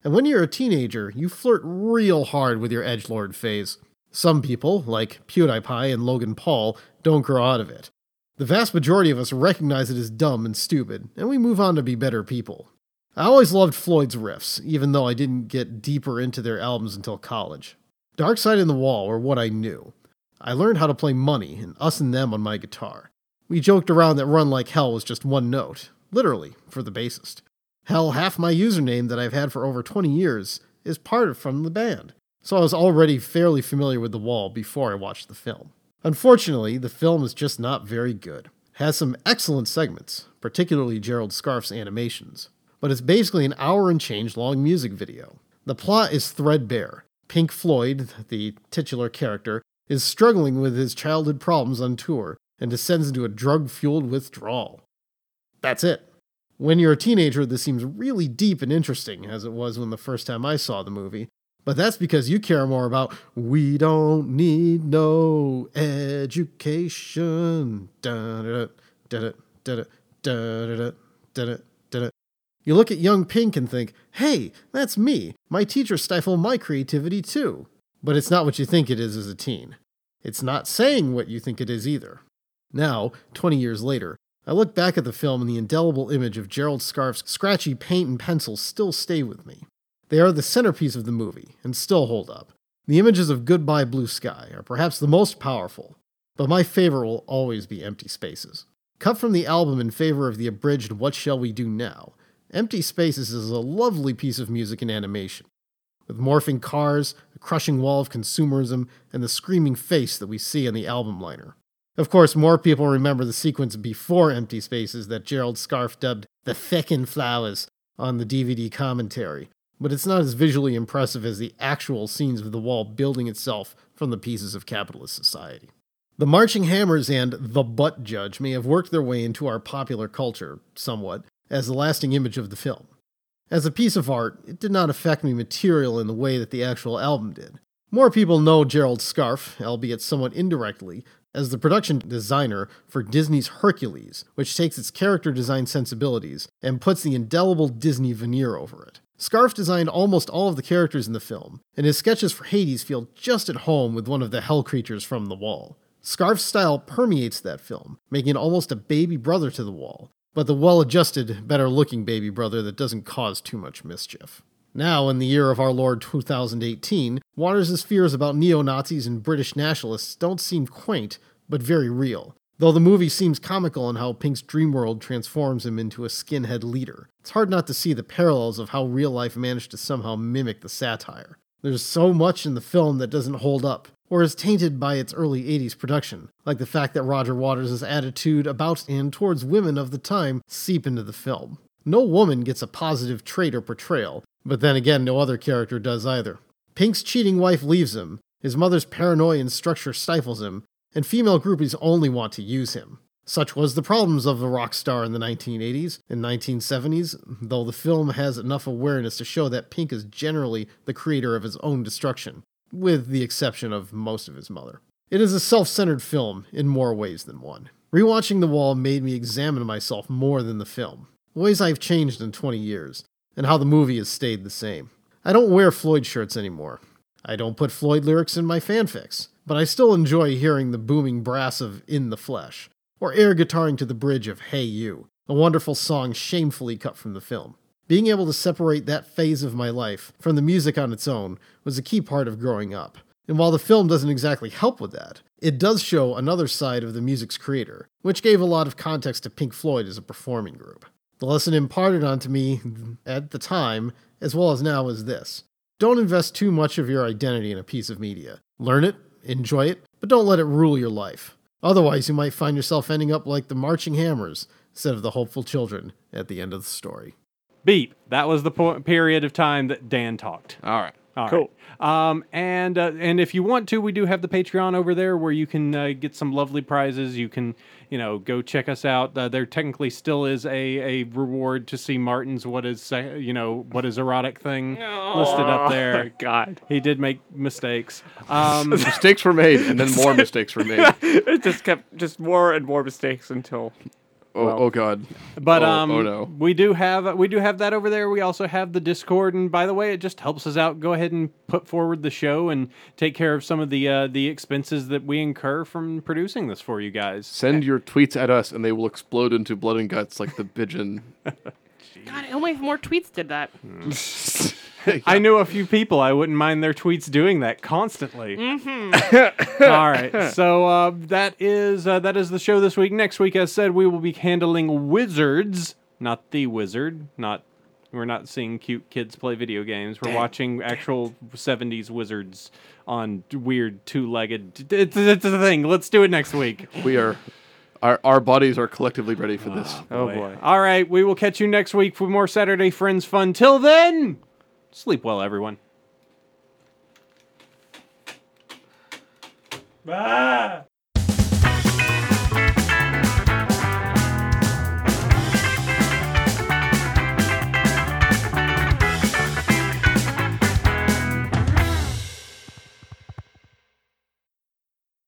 And when you're a teenager, you flirt real hard with your edgelord phase. Some people, like PewDiePie and Logan Paul, don't grow out of it. The vast majority of us recognize it as dumb and stupid, and we move on to be better people. I always loved Floyd's riffs, even though I didn't get deeper into their albums until college. Dark Side in the Wall were what I knew. I learned how to play Money and Us and Them on my guitar. We joked around that Run Like Hell was just one note, literally, for the bassist. Hell, half my username that I've had for over 20 years is part of from the band. So I was already fairly familiar with The Wall before I watched the film. Unfortunately, the film is just not very good. It has some excellent segments, particularly Gerald Scarfe's animations, but it's basically an hour and change long music video. The plot is threadbare. Pink Floyd, the titular character, is struggling with his childhood problems on tour and descends into a drug fueled withdrawal. That's it. When you're a teenager, this seems really deep and interesting, as it was when the first time I saw the movie. But that's because you care more about we don't need no education. You look at young Pink and think, hey, that's me. My teachers stifle my creativity too. But it's not what you think it is as a teen. It's not saying what you think it is either. Now, 20 years later, I look back at the film and the indelible image of Gerald Scarfe's scratchy paint and pencils still stay with me. They are the centerpiece of the movie and still hold up. The images of Goodbye Blue Sky are perhaps the most powerful, but my favorite will always be Empty Spaces. Cut from the album in favor of the abridged What Shall We Do Now, Empty Spaces is a lovely piece of music and animation, with morphing cars, a crushing wall of consumerism, and the screaming face that we see on the album liner. Of course, more people remember the sequence before Empty Spaces that Gerald Scarfe dubbed the feckin' flowers on the DVD commentary, but it's not as visually impressive as the actual scenes of the wall building itself from the pieces of capitalist society. The Marching Hammers and The Butt Judge may have worked their way into our popular culture somewhat as the lasting image of the film. As a piece of art, it did not affect me material in the way that the actual album did. More people know Gerald Scarfe, albeit somewhat indirectly, as the production designer for Disney's Hercules, which takes its character design sensibilities and puts the indelible Disney veneer over it. Scarfe designed almost all of the characters in the film, and his sketches for Hades feel just at home with one of the hell creatures from the wall. Scarfe's style permeates that film, making it almost a baby brother to the wall, but the well adjusted, better looking baby brother that doesn't cause too much mischief. Now, in the year of our Lord 2018, Waters' fears about neo Nazis and British nationalists don't seem quaint, but very real. Though the movie seems comical in how Pink's dream world transforms him into a skinhead leader, it's hard not to see the parallels of how real life managed to somehow mimic the satire. There's so much in the film that doesn't hold up, or is tainted by its early 80s production, like the fact that Roger Waters' attitude about and towards women of the time seep into the film. No woman gets a positive trait or portrayal, but then again, no other character does either. Pink's cheating wife leaves him, his mother's paranoia and structure stifles him, and female groupies only want to use him. Such was the problems of the rock star in the 1980s and 1970s, though the film has enough awareness to show that Pink is generally the creator of his own destruction, with the exception of most of his mother. It is a self centered film in more ways than one. Rewatching The Wall made me examine myself more than the film, ways I've changed in 20 years, and how the movie has stayed the same. I don't wear Floyd shirts anymore. I don't put Floyd lyrics in my fanfics but I still enjoy hearing the booming brass of In the Flesh, or air guitaring to the bridge of Hey You, a wonderful song shamefully cut from the film. Being able to separate that phase of my life from the music on its own was a key part of growing up. And while the film doesn't exactly help with that, it does show another side of the music's creator, which gave a lot of context to Pink Floyd as a performing group. The lesson imparted onto me at the time, as well as now, is this don't invest too much of your identity in a piece of media. Learn it, enjoy it, but don't let it rule your life. Otherwise, you might find yourself ending up like the marching hammers instead of the hopeful children at the end of the story. Beep. That was the po- period of time that Dan talked. All right. All Cool. right. Um, and uh, and if you want to, we do have the Patreon over there where you can uh, get some lovely prizes. You can, you know, go check us out. Uh, there technically still is a, a reward to see Martin's what is uh, you know what is erotic thing listed up there. God. He did make mistakes. Um, mistakes were made, and then more mistakes were made. it just kept just more and more mistakes until Oh, Well. oh God. But Oh, um, oh no. we do have we do have that over there. We also have the Discord, and by the way, it just helps us out. Go ahead and put forward the show and take care of some of the uh, the expenses that we incur from producing this for you guys. Send your tweets at us, and they will explode into blood and guts like the pigeon. God, only if more tweets did that. I knew a few people. I wouldn't mind their tweets doing that constantly. All right, so uh, that is uh, that is the show this week. Next week, as said, we will be handling wizards, not the wizard. Not we're not seeing cute kids play video games. We're watching actual '70s wizards on weird two-legged. It's, it's a thing. Let's do it next week. We are, our our bodies are collectively ready for this. Oh boy. All right, we will catch you next week for more Saturday Friends fun. Till then, sleep well, everyone.